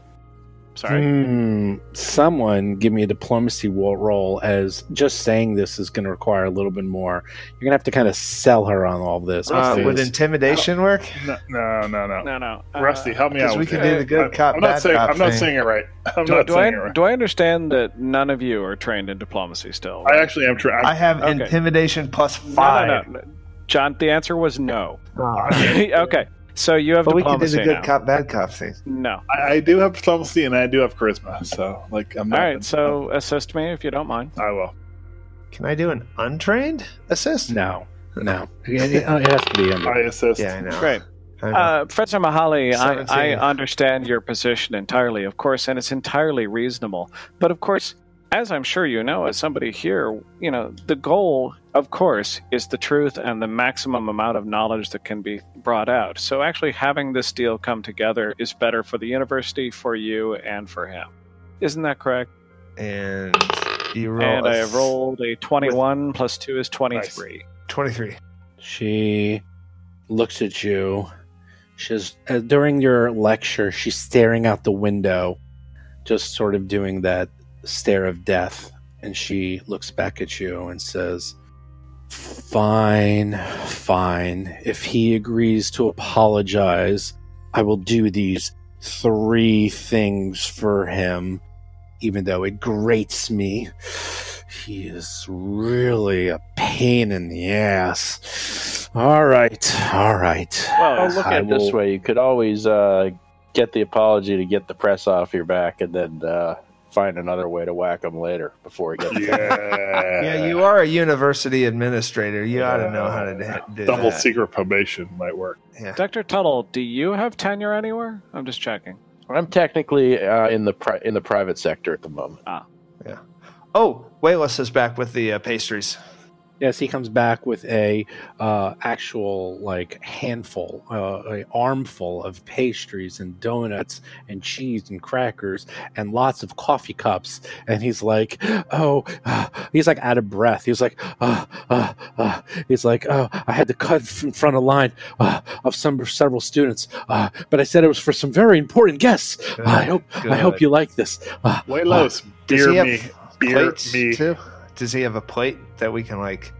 [SPEAKER 5] Sorry.
[SPEAKER 2] Hmm, someone give me a diplomacy wo- roll as just saying this is going to require a little bit more. You're going to have to kind of sell her on all this.
[SPEAKER 3] Uh, would intimidation work?
[SPEAKER 4] No, no, no, no.
[SPEAKER 5] No, no. Uh,
[SPEAKER 4] Rusty, help me out.
[SPEAKER 3] We can
[SPEAKER 4] that.
[SPEAKER 3] do the good
[SPEAKER 4] I-
[SPEAKER 3] cop,
[SPEAKER 4] I'm not
[SPEAKER 3] bad
[SPEAKER 4] saying
[SPEAKER 3] cop
[SPEAKER 4] I'm not
[SPEAKER 3] thing.
[SPEAKER 4] saying it right. I'm
[SPEAKER 5] Do,
[SPEAKER 4] not
[SPEAKER 5] do I
[SPEAKER 4] it right.
[SPEAKER 5] do I understand that none of you are trained in diplomacy still?
[SPEAKER 4] I actually am trained.
[SPEAKER 3] I have
[SPEAKER 5] Okay.
[SPEAKER 3] intimidation five.
[SPEAKER 5] no, no, no. John, the answer was no.
[SPEAKER 3] Oh.
[SPEAKER 5] okay, so you have
[SPEAKER 3] But we can do
[SPEAKER 5] diplomacy
[SPEAKER 3] the good
[SPEAKER 5] now.
[SPEAKER 3] cop, bad cop thing.
[SPEAKER 5] No.
[SPEAKER 4] I, I do have diplomacy and I do have charisma. So, like, I'm not.
[SPEAKER 5] right, so assist me if you don't mind.
[SPEAKER 4] I will.
[SPEAKER 3] Can I do an untrained assist?
[SPEAKER 2] no, no. It, it has to be under.
[SPEAKER 4] I assist.
[SPEAKER 3] Yeah, I know.
[SPEAKER 5] Great. Uh, Professor Mahali, I, I understand your position entirely, of course, and it's entirely reasonable. But of course, as I'm sure you know, as somebody here, you know, the goal, of course, is the truth and the maximum amount of knowledge that can be brought out. So actually having this deal come together is better for the university, for you, and for him. Isn't that correct?
[SPEAKER 3] and you roll.
[SPEAKER 5] and
[SPEAKER 3] a
[SPEAKER 5] I have rolled a 21 plus 2 is 23.
[SPEAKER 3] twenty-three.
[SPEAKER 2] She looks at you. She's uh, during your lecture. She's staring out the window, just sort of doing that stare of death. And she looks back at you and says, Fine, fine. If he agrees to apologize, I will do these three things for him, even though it grates me. He is really a pain in the ass. All right, all right.
[SPEAKER 6] Well, look
[SPEAKER 2] I
[SPEAKER 6] at it this
[SPEAKER 2] will-
[SPEAKER 6] way: you could always uh, get the apology to get the press off your back, and then uh, find another way to whack him later before he gets.
[SPEAKER 4] Yeah.
[SPEAKER 3] Yeah, you are a university administrator. You ought to know how to do, do
[SPEAKER 4] Double
[SPEAKER 3] that.
[SPEAKER 4] secret probation might work.
[SPEAKER 3] Yeah.
[SPEAKER 5] Dr. Tuttle, do you have tenure anywhere? I'm just checking.
[SPEAKER 6] I'm technically uh, in the pri- in the private sector at the moment. Ah, yeah.
[SPEAKER 3] Oh, Wayless is back with the uh, pastries.
[SPEAKER 2] Yes, he comes back with a uh, actual like handful, uh, a armful of pastries and donuts and cheese and crackers and lots of coffee cups. And he's like, "Oh," uh, he's like out of breath. He's like, uh, uh, uh. "He's like, oh, I had to cut in front of line uh, of some several students, uh, but I said it was for some very important guests. I hope, I hope you like this." Uh,
[SPEAKER 4] Way lows.
[SPEAKER 3] Does
[SPEAKER 4] Beer me. Beer me.
[SPEAKER 3] too? Does he have a plate that we can like,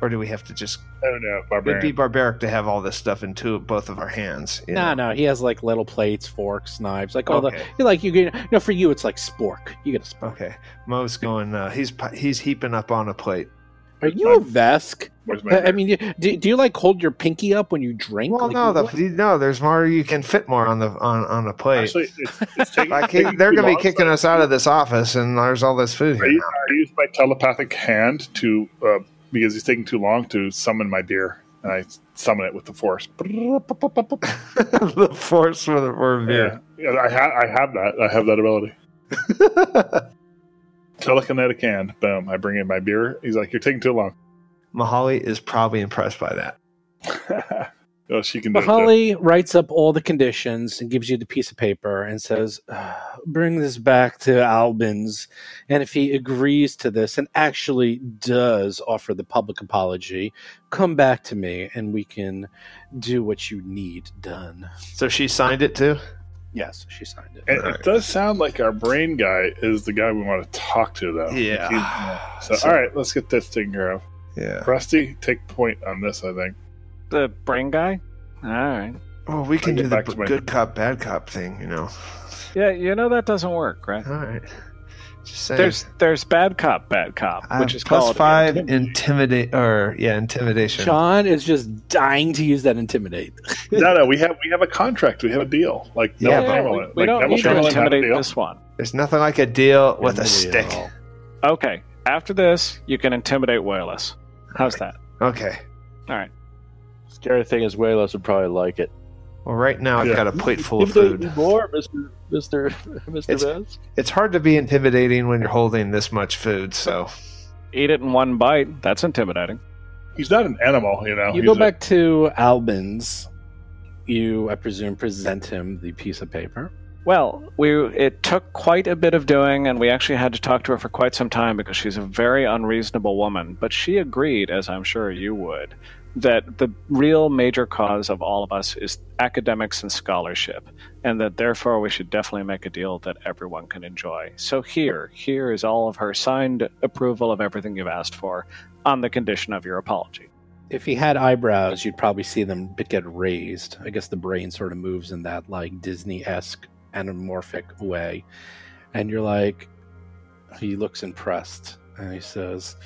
[SPEAKER 3] or do we have to just?
[SPEAKER 4] Oh no,
[SPEAKER 3] It'd be barbaric to have all this stuff in two, both of our hands.
[SPEAKER 2] No,
[SPEAKER 3] know?
[SPEAKER 2] no, he has like little plates, forks, knives, like all
[SPEAKER 3] Okay.
[SPEAKER 2] the like you get. You know, for you, it's like spork. You get a spork.
[SPEAKER 3] Okay, Mo's going. Uh, he's pi- he's heaping up on a plate.
[SPEAKER 2] Are you a Vesk? I mean, do, do you like hold your pinky up when you drink?
[SPEAKER 3] Well,
[SPEAKER 2] Like,
[SPEAKER 3] no,
[SPEAKER 2] what?
[SPEAKER 3] the, no. There's more. You can fit more on the on on a plate.
[SPEAKER 4] Actually, it's, it's taking,
[SPEAKER 3] like they're gonna be kicking us out of this office, and there's all this food
[SPEAKER 4] I,
[SPEAKER 3] here.
[SPEAKER 4] use- I use my telepathic hand to uh, because he's taking too long to summon my beer, and I summon it with the force.
[SPEAKER 3] the force for the for beer.
[SPEAKER 4] Yeah, yeah I, ha- I have that. I have that ability. Telekinetic hand. Boom. I bring in my beer. He's like, "You're taking too long."
[SPEAKER 3] Mahali is probably impressed by that.
[SPEAKER 4] oh, she can do it. too.
[SPEAKER 2] Holly writes up all the conditions and gives you the piece of paper and says, "Ah, "Bring this back to Albans, and if he agrees to this and actually does offer the public apology, come back to me and we can do what you need done."
[SPEAKER 3] So she signed it too.
[SPEAKER 2] Yes, she signed it.
[SPEAKER 4] And it does sound like our brain guy is the guy we want to talk to, though.
[SPEAKER 3] Yeah.
[SPEAKER 4] He- So,
[SPEAKER 3] So-
[SPEAKER 4] all right, let's get this taken care of.
[SPEAKER 3] Yeah.
[SPEAKER 4] Rusty, take point on this. I think.
[SPEAKER 5] The brain guy? All right.
[SPEAKER 3] Well, we can
[SPEAKER 4] get
[SPEAKER 3] do the
[SPEAKER 4] back to my-
[SPEAKER 3] good cop, bad cop thing, you know.
[SPEAKER 5] Yeah, you know that doesn't work, right?
[SPEAKER 3] All right. Just saying.
[SPEAKER 5] There's there's bad cop, bad cop,
[SPEAKER 3] Uh,
[SPEAKER 5] which is
[SPEAKER 3] plus
[SPEAKER 5] called
[SPEAKER 3] five
[SPEAKER 5] intimidate.
[SPEAKER 3] intimidate or yeah intimidation.
[SPEAKER 2] Sean is just dying to use that intimidate.
[SPEAKER 4] no, no, we have we have a contract. We have a deal. Like
[SPEAKER 3] Yeah,
[SPEAKER 4] Neville
[SPEAKER 3] but
[SPEAKER 5] we
[SPEAKER 4] like
[SPEAKER 5] don't need to
[SPEAKER 4] Chamberlain had a
[SPEAKER 5] intimidate this one.
[SPEAKER 3] There's nothing like a deal with a
[SPEAKER 2] Intimidate
[SPEAKER 3] stick.
[SPEAKER 5] Okay. After this, you can intimidate Wayless. How's that?
[SPEAKER 3] Okay.
[SPEAKER 5] All right.
[SPEAKER 6] Scary thing is, Wayless would probably like it.
[SPEAKER 3] Well, right now I've
[SPEAKER 4] Yeah.
[SPEAKER 3] got a plate full of food.
[SPEAKER 6] more, Mister Mister Mister
[SPEAKER 3] It's-
[SPEAKER 6] Vesk.
[SPEAKER 3] It's hard to be intimidating when you're holding this much food. So
[SPEAKER 5] Eat it in one bite. That's intimidating.
[SPEAKER 4] He's not an animal, you know.
[SPEAKER 2] You
[SPEAKER 4] He's
[SPEAKER 2] go
[SPEAKER 4] a-
[SPEAKER 2] back to Albans. You, I presume, present him the piece of paper.
[SPEAKER 5] Well, we it took quite a bit of doing, and we actually had to talk to her for quite some time because she's a very unreasonable woman. But she agreed, as I'm sure you would, that the real major cause of all of us is academics and scholarship, and that therefore we should definitely make a deal that everyone can enjoy. So here, here is all of her signed approval of everything you've asked for, on the condition of your apology.
[SPEAKER 2] If he had eyebrows, you'd probably see them get raised. I guess the brain sort of moves in that like Disney esque anamorphic way. And you're like, he looks impressed and he says,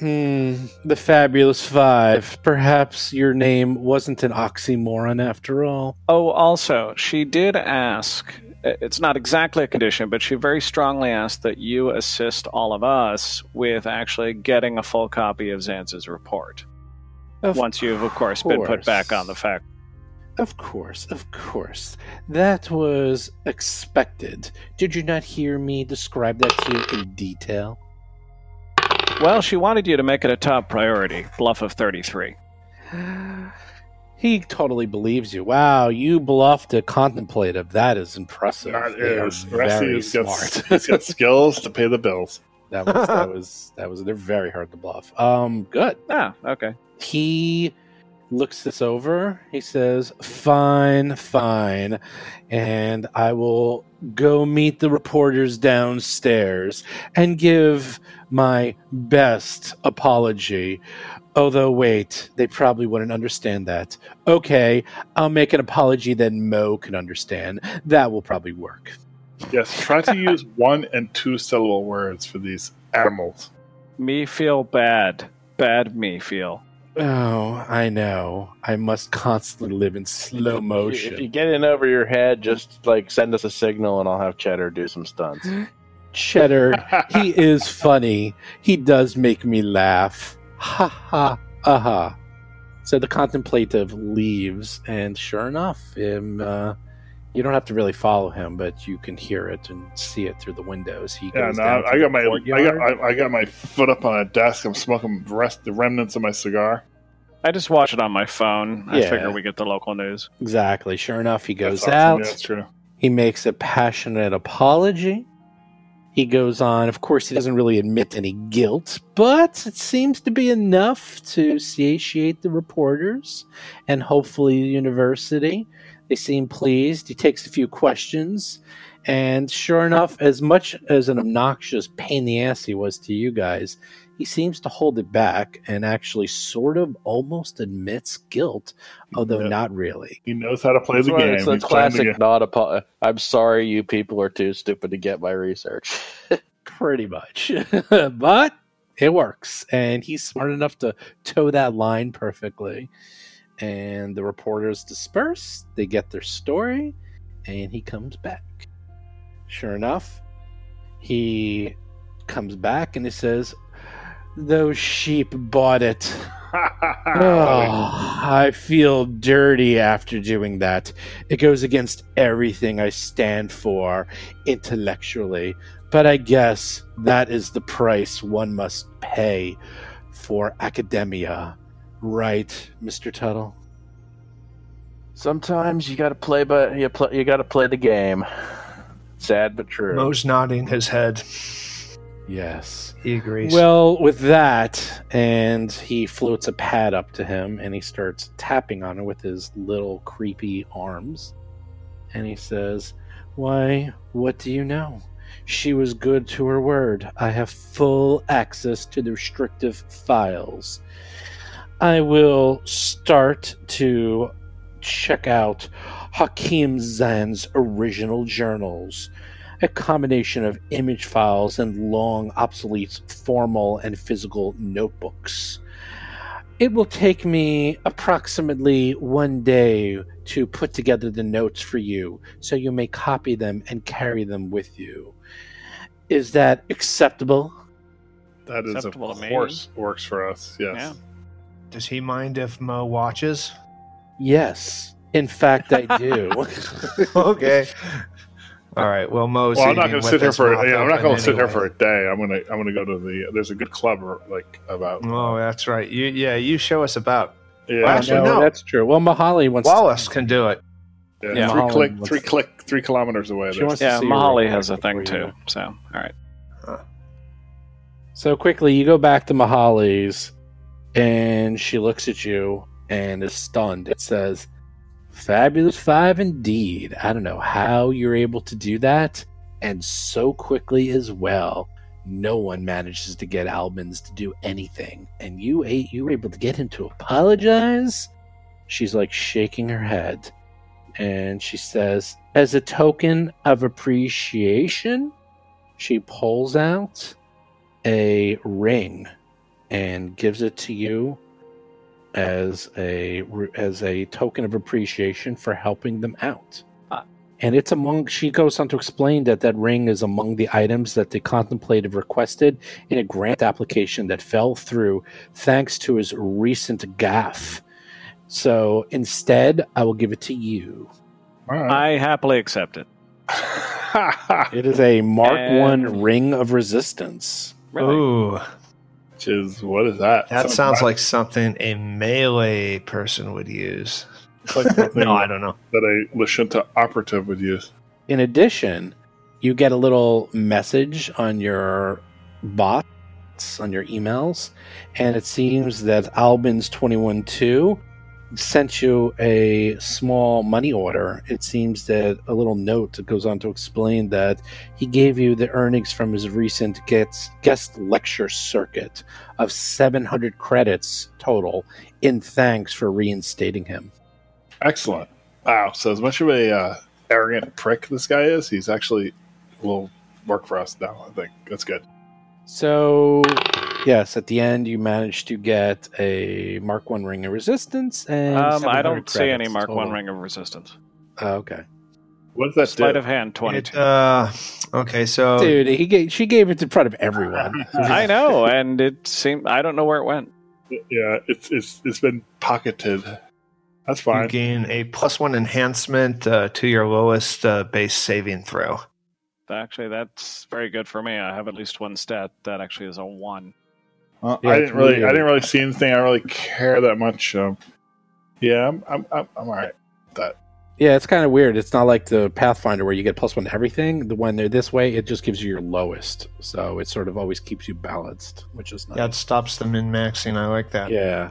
[SPEAKER 2] Hmm, the fabulous five. Perhaps your name wasn't an oxymoron after all.
[SPEAKER 5] Oh, also, she did ask. It's not exactly a condition, but she very strongly asked that you assist all of us with actually getting a full copy of Zan's report.
[SPEAKER 2] Of
[SPEAKER 5] Once you've, of course, been put back on the fact.
[SPEAKER 2] Of course, of course. That was expected. Did you not hear me describe that to you in detail?
[SPEAKER 5] Well, she wanted you to make it a top priority. Bluff of 33.
[SPEAKER 2] He totally believes you. Wow, you bluffed a contemplative. That is impressive.
[SPEAKER 4] That
[SPEAKER 2] They are
[SPEAKER 4] is. Rusty
[SPEAKER 2] very
[SPEAKER 4] has got,
[SPEAKER 2] smart.
[SPEAKER 4] he's got skills to pay the bills.
[SPEAKER 2] that was that was that was. They're very hard to bluff. Um, good.
[SPEAKER 5] Ah, okay.
[SPEAKER 2] He looks this over. He says, "Fine, fine," and I will go meet the reporters downstairs and give my best apology. Although, wait, they probably wouldn't understand that. Okay, I'll make an apology that Mo can understand. That will probably work.
[SPEAKER 4] Yes, try to use one and two syllable words for these animals.
[SPEAKER 5] Me feel bad. Bad me feel.
[SPEAKER 2] Oh, I know. I must constantly live in slow motion.
[SPEAKER 6] If you get in over your head, just like send us a signal, and I'll have Cheddar do some stunts.
[SPEAKER 2] Cheddar, he is funny. He does make me laugh. Ha ha, aha. So the contemplative leaves, and sure enough, him. Uh, you don't have to really follow him, but you can hear it and see it through the windows. He
[SPEAKER 4] Yeah,
[SPEAKER 2] goes
[SPEAKER 4] no,
[SPEAKER 2] down to
[SPEAKER 4] I got my I got I, I got my foot up on a desk. I'm smoking rest the remnants of my cigar.
[SPEAKER 5] I just watch it on my phone. I
[SPEAKER 2] Yeah.
[SPEAKER 5] figure we get the local news.
[SPEAKER 2] exactly. Sure enough, he goes
[SPEAKER 4] That's awesome.
[SPEAKER 2] out.
[SPEAKER 4] Yeah, that's true.
[SPEAKER 2] He makes a passionate apology. He goes on. Of course, he doesn't really admit any guilt, but it seems to be enough to satiate the reporters and hopefully the university. They seem pleased. He takes a few questions. And sure enough, as much as an obnoxious pain in the ass he was to you guys, he seems to hold it back and actually sort of almost admits guilt, although
[SPEAKER 4] Yeah.
[SPEAKER 2] not really.
[SPEAKER 4] He knows how to play
[SPEAKER 6] It's
[SPEAKER 4] the
[SPEAKER 6] one-
[SPEAKER 4] game.
[SPEAKER 6] It's the
[SPEAKER 4] He's the
[SPEAKER 6] classic
[SPEAKER 4] game.
[SPEAKER 6] not apo- I'm sorry, you people are too stupid to get my research.
[SPEAKER 2] pretty much. but it works. And he's smart enough to toe that line perfectly. And the reporters disperse, they get their story, and he comes back. Sure enough, he comes back and he says, Those sheep bought it. Oh, I feel dirty after doing that. It goes against everything I stand for intellectually. But I guess that is the price one must pay for academia. Right, Mr. Tuttle?
[SPEAKER 6] Sometimes you got to play, but you play, you got to play the game. Sad but true.
[SPEAKER 3] Mo's nodding his head.
[SPEAKER 2] Yes.
[SPEAKER 3] He agrees.
[SPEAKER 2] Well, with that, and he floats a pad up to him and he starts tapping on it with his little creepy arms. And he says, Why, what do you know? She was good to her word. I have full access to the restrictive files. I will start to check out Hakim Zan's original journals a combination of image files and long, obsolete formal and physical notebooks. It will take me approximately one day to put together the notes for you so you may copy them and carry them with you. Is that acceptable?
[SPEAKER 4] That is of
[SPEAKER 5] Acceptable to me.
[SPEAKER 4] course works for us. Yes.
[SPEAKER 5] Yeah.
[SPEAKER 3] Does he mind if Mo watches?
[SPEAKER 2] Yes. In fact, I do.
[SPEAKER 3] okay. All right. Well, Mo's.
[SPEAKER 4] Well, I'm not going to sit here for. Yeah, I'm not going to sit here for a day. I'm going to. I'm going to go to the. There's a good club or, like about.
[SPEAKER 3] Oh, uh, that's right. You, yeah, you show us about.
[SPEAKER 4] yeah,
[SPEAKER 3] well, actually, no.
[SPEAKER 2] that's true. Well, Mahali wants
[SPEAKER 3] Wallace can do it.
[SPEAKER 4] yeah,
[SPEAKER 2] yeah.
[SPEAKER 4] three
[SPEAKER 2] Holland
[SPEAKER 4] click,
[SPEAKER 2] wants-
[SPEAKER 4] three click, three kilometers away.
[SPEAKER 2] She
[SPEAKER 4] there.
[SPEAKER 2] wants to
[SPEAKER 5] Yeah,
[SPEAKER 2] see
[SPEAKER 5] Mahali has a thing
[SPEAKER 2] before you
[SPEAKER 5] too. So, all right.
[SPEAKER 2] So quickly, you go back to Mahali's, and she looks at you and is stunned. It says, Fabulous Five indeed. I don't know how you're able to do that, and so quickly as well. No one manages to get Albans to do anything, and you ate you were able to get him to apologize. She's like shaking her head, and she says, "As a token of appreciation," she pulls out a ring and gives it to you as a as a token of appreciation for helping them out.
[SPEAKER 5] Ah.
[SPEAKER 2] And it's among she goes on to explain that that ring is among the items that the contemplative requested in a grant application that fell through thanks to his recent gaffe. So instead, I will give it to you.
[SPEAKER 4] All right.
[SPEAKER 5] I happily accept it.
[SPEAKER 2] It is a Mark
[SPEAKER 5] And-
[SPEAKER 2] One Ring of Resistance.
[SPEAKER 5] Really?
[SPEAKER 3] Ooh,
[SPEAKER 4] Which is what is that?
[SPEAKER 3] that sounds like something a melee person would use.
[SPEAKER 4] like
[SPEAKER 3] No, I don't know.
[SPEAKER 4] that a Lashunta operative would use.
[SPEAKER 2] In addition, you get a little message on your bots, on your emails, and it seems that Albans 21.2 sent you a small money order. It seems that a little note that goes on to explain that he gave you the earnings from his recent guest, guest lecture circuit of 700 credits total in thanks for reinstating him.
[SPEAKER 4] Excellent. Wow. So as much of a uh, arrogant prick this guy is, he's actually will work for us now. I think that's good.
[SPEAKER 2] So, yes, at the end you managed to get a Mark One ring of resistance, and
[SPEAKER 5] Um, I don't see any Mark
[SPEAKER 2] total.
[SPEAKER 5] One ring of resistance.
[SPEAKER 2] Oh, okay,
[SPEAKER 4] What's that
[SPEAKER 5] Sleight
[SPEAKER 4] do?
[SPEAKER 5] of hand,
[SPEAKER 3] It,
[SPEAKER 5] twenty-two.
[SPEAKER 3] uh, okay, so
[SPEAKER 2] dude, he gave, she gave it in front of everyone.
[SPEAKER 5] I know, and it seemed I don't know where it went.
[SPEAKER 4] Yeah, it's it's it's been pocketed. That's
[SPEAKER 3] you
[SPEAKER 4] fine.
[SPEAKER 3] gain a plus one enhancement uh, to your lowest uh, base saving throw.
[SPEAKER 5] Actually, that's very good for me. I have at least one stat that actually is a one.
[SPEAKER 4] Uh,
[SPEAKER 2] Yeah,
[SPEAKER 4] I didn't really,
[SPEAKER 2] really
[SPEAKER 4] I didn't really see anything. I don't really care that much. Um, yeah, I'm, I'm, I'm, I'm all right. with That
[SPEAKER 2] Yeah, it's kind of weird. It's not like the Pathfinder where you get plus one to everything. The when they're this way, it just gives you your lowest, so it sort of always keeps you balanced, which is nice.
[SPEAKER 3] Yeah, it stops the min maxing. I like that.
[SPEAKER 2] Yeah.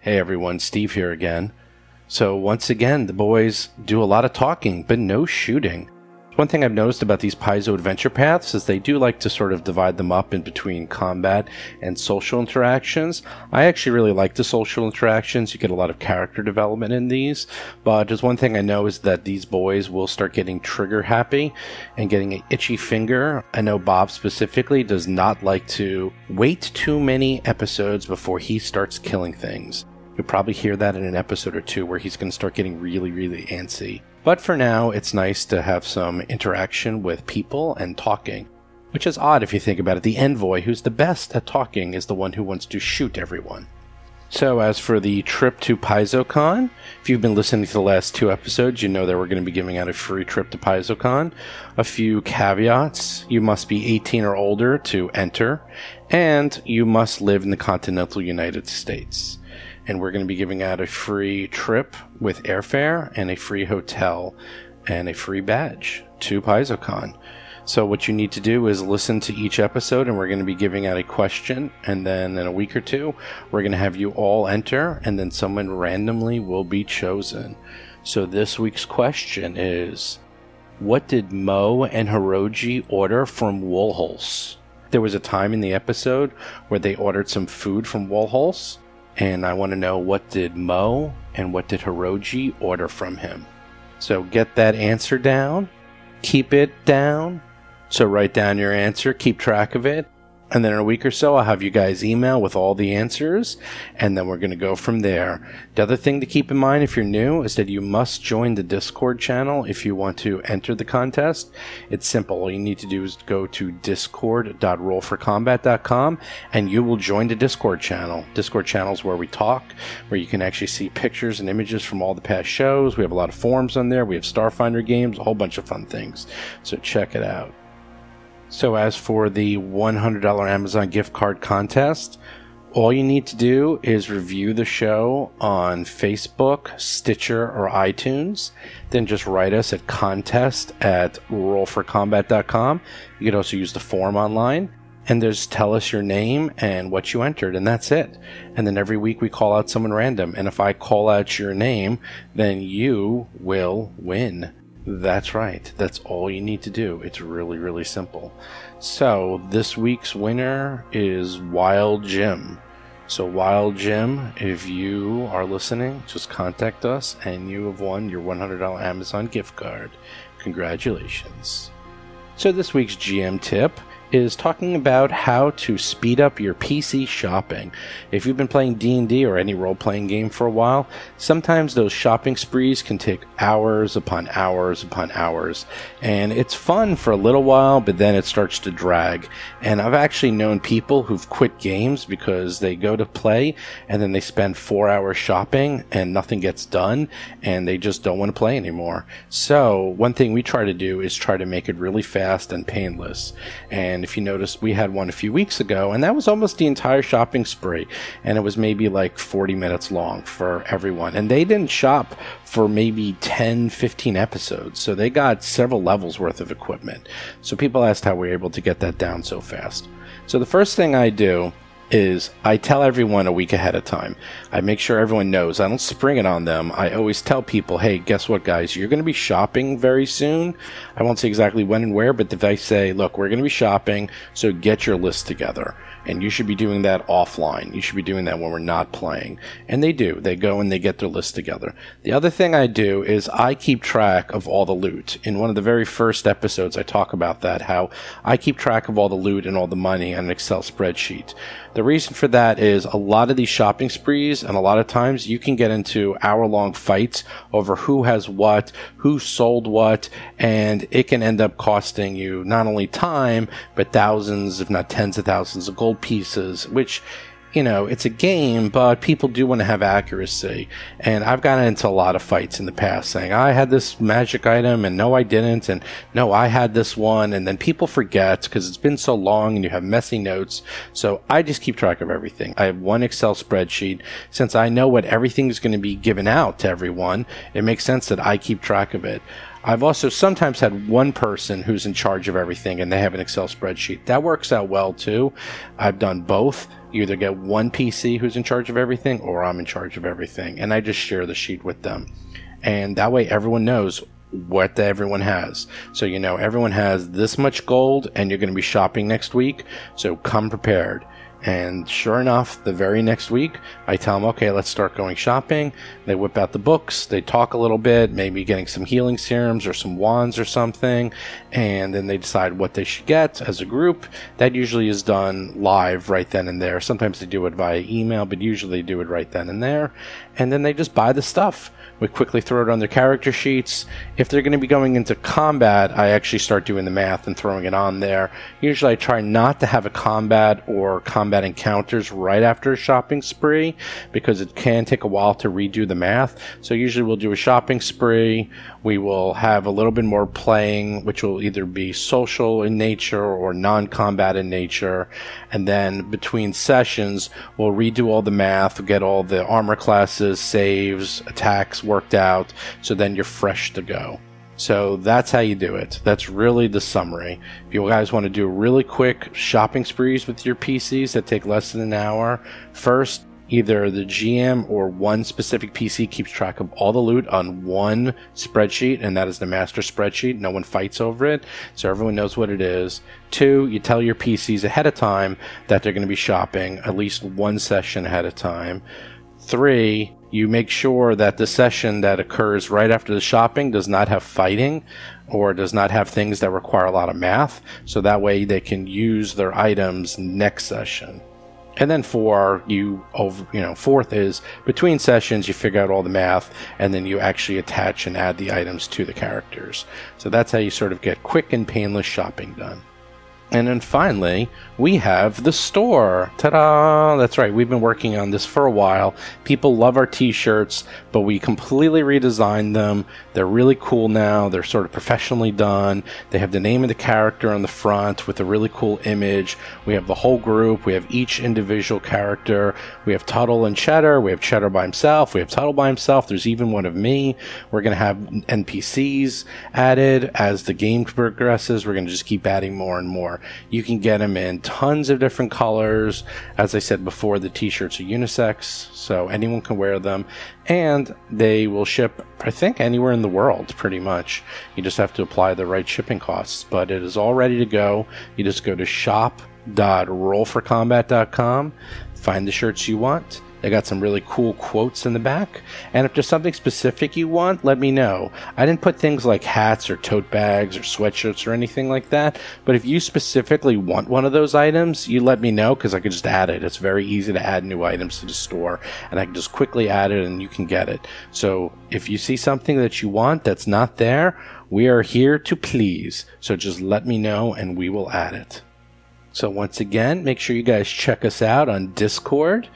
[SPEAKER 2] Hey everyone, Steve here again. So, once again, the boys do a lot of talking, but no shooting. One thing I've noticed about these Paizo adventure paths is they do like to sort of divide them up in between combat and social interactions. I actually really like the social interactions. You get a lot of character development in these. But just one thing I know is that these boys will start getting trigger happy and getting an itchy finger. I know Bob specifically does not like to wait too many episodes before he starts killing things. You'll probably hear that in an episode or two where he's going to start getting really, really antsy. But for now, it's nice to have some interaction with people and talking. Which is odd if you think about it. The envoy, who's the best at talking, is the one who wants to shoot everyone. So, as for the trip to PaizoCon, if you've been listening to the last two episodes, you know that we're going to be giving out a free trip to PaizoCon. A few caveats you must be 18 or older to enter, and you must live in the continental United States. And we're going to be giving out a free trip with airfare and a free hotel and a free badge to PaizoCon. So what you need to do is listen to each episode, and we're going to be giving out a question, and then in a week or two, we're going to have you all enter, and then someone randomly will be chosen. So this week's question is, what did Mo and Hiroji order from Woolholz? There was a time in the episode where they ordered some food from Woolholz, and I want to know what did Mo and what did Hiroji order from him. So get that answer down, keep it down. So write down your answer, keep track of it, and then in a week or so, I'll have you guys email with all the answers, and then we're going to go from there. The other thing to keep in mind if you're new is that you must join the Discord channel if you want to enter the contest. It's simple. All you need to do is go to discord.rollforcombat.com and you will join the Discord channel. Discord channel is where we talk, where you can actually see pictures and images from all the past shows. We have a lot of forums on there. We have Starfinder games, a whole bunch of fun things. So check it out. So, as for the $100 Amazon gift card contest, all you need to do is review the show on Facebook, Stitcher, or iTunes. Then just write us at contest at rollforcombat.com. You could also use the form online and just tell us your name and what you entered, and that's it. And then every week we call out someone random. And if I call out your name, then you will win. That's right. That's all you need to do. It's really, really simple. So, this week's winner is Wild Jim. So, Wild Jim, if you are listening, just contact us and you have won your $100 Amazon gift card. Congratulations. So, this week's GM tip is talking about how to speed up your PC shopping. If you've been playing D&D or any role-playing game for a while, sometimes those shopping sprees can take hours upon hours upon hours, and it's fun for a little while, but then it starts to drag. And I've actually known people who've quit games because they go to play and then they spend 4 hours shopping and nothing gets done and they just don't want to play anymore. So, one thing we try to do is try to make it really fast and painless. And if you noticed, we had one a few weeks ago, and that was almost the entire shopping spree. And it was maybe like 40 minutes long for everyone. And they didn't shop for maybe 10, 15 episodes. So they got several levels worth of equipment. So people asked how we were able to get that down so fast. So the first thing I do is I tell everyone a week ahead of time. I make sure everyone knows. I don't spring it on them. I always tell people, hey, guess what, guys? You're going to be shopping very soon. I won't say exactly when and where, but if I say, look, we're going to be shopping, so get your list together and you should be doing that offline. You should be doing that when we're not playing. And they do. They go and they get their list together. The other thing I do is I keep track of all the loot. In one of the very first episodes, I talk about that, how I keep track of all the loot and all the money on an Excel spreadsheet. The reason for that is a lot of these shopping sprees, and a lot of times you can get into hour long fights over who has what, who sold what, and it can end up costing you not only time, but thousands, if not tens of thousands of gold pieces, which you know, it's a game, but people do want to have accuracy. And I've gotten into a lot of fights in the past saying, I had this magic item and no, I didn't. And no, I had this one. And then people forget because it's been so long and you have messy notes. So I just keep track of everything. I have one Excel spreadsheet. Since I know what everything is going to be given out to everyone, it makes sense that I keep track of it. I've also sometimes had one person who's in charge of everything and they have an Excel spreadsheet. That works out well too. I've done both. You either get one PC who's in charge of everything or I'm in charge of everything. And I just share the sheet with them. And that way everyone knows what everyone has. So you know everyone has this much gold and you're going to be shopping next week. So come prepared. And sure enough, the very next week, I tell them, okay, let's start going shopping. They whip out the books, they talk a little bit, maybe getting some healing serums or some wands or something, and then they decide what they should get as a group. That usually is done live right then and there. Sometimes they do it via email, but usually they do it right then and there. And then they just buy the stuff. We quickly throw it on their character sheets. If they're going to be going into combat, I actually start doing the math and throwing it on there. Usually I try not to have a combat or combat encounters right after a shopping spree because it can take a while to redo the math. So usually we'll do a shopping spree. We will have a little bit more playing, which will either be social in nature or non combat in nature. And then between sessions, we'll redo all the math, get all the armor classes, saves, attacks worked out. So then you're fresh to go. So that's how you do it. That's really the summary. If you guys want to do really quick shopping sprees with your PCs that take less than an hour, first either the GM or one specific PC keeps track of all the loot on one spreadsheet, and that is the master spreadsheet. No one fights over it, so everyone knows what it is. Two, you tell your PCs ahead of time that they're going to be shopping at least one session ahead of time. Three, you make sure that the session that occurs right after the shopping does not have fighting or does not have things that require a lot of math, so that way they can use their items next session. And then four, you over, you know, fourth is between sessions, you figure out all the math, and then you actually attach and add the items to the characters. So that's how you sort of get quick and painless shopping done. And then finally, we have the store. Ta da! That's right, we've been working on this for a while. People love our t shirts, but we completely redesigned them. They're really cool now. They're sort of professionally done. They have the name of the character on the front with a really cool image. We have the whole group. We have each individual character. We have Tuttle and Cheddar. We have Cheddar by himself. We have Tuttle by himself. There's even one of me. We're going to have NPCs added as the game progresses. We're going to just keep adding more and more. You can get them in tons of different colors. As I said before, the t-shirts are unisex, so anyone can wear them. And they will ship, I think, anywhere in the world, pretty much. You just have to apply the right shipping costs. But it is all ready to go. You just go to shop.rollforcombat.com, find the shirts you want they got some really cool quotes in the back. And if there's something specific you want, let me know. I didn't put things like hats or tote bags or sweatshirts or anything like that. But if you specifically want one of those items, you let me know because I could just add it. It's very easy to add new items to the store and I can just quickly add it and you can get it. So if you see something that you want that's not there, we are here to please. So just let me know and we will add it. So once again, make sure you guys check us out on Discord.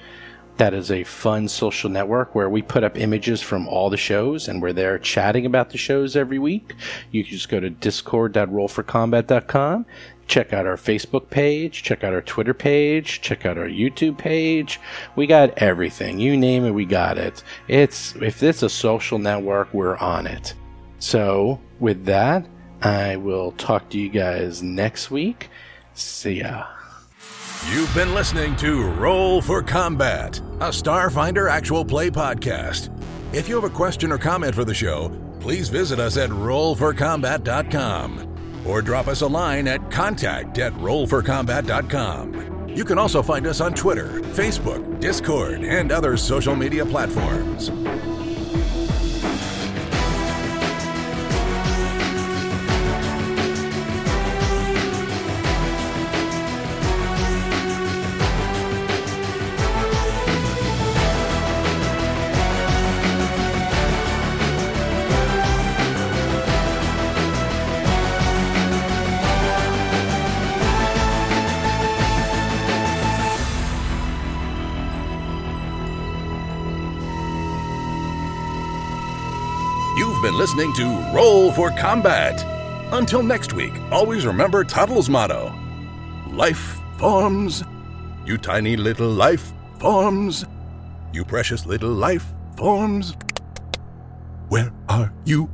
[SPEAKER 2] That is a fun social network where we put up images from all the shows and we're there chatting about the shows every week. You can just go to discord.rollforcombat.com, check out our Facebook page, check out our Twitter page, check out our YouTube page. We got everything. You name it, we got it. It's if it's a social network, we're on it. So, with that, I will talk to you guys next week. See ya.
[SPEAKER 1] You've been listening to Roll for Combat, a Starfinder actual play podcast. If you have a question or comment for the show, please visit us at rollforcombat.com or drop us a line at contact at rollforcombat.com. You can also find us on Twitter, Facebook, Discord, and other social media platforms. Listening to Roll for Combat. Until next week, always remember Tuttle's motto Life forms. You tiny little life forms. You precious little life forms. Where are you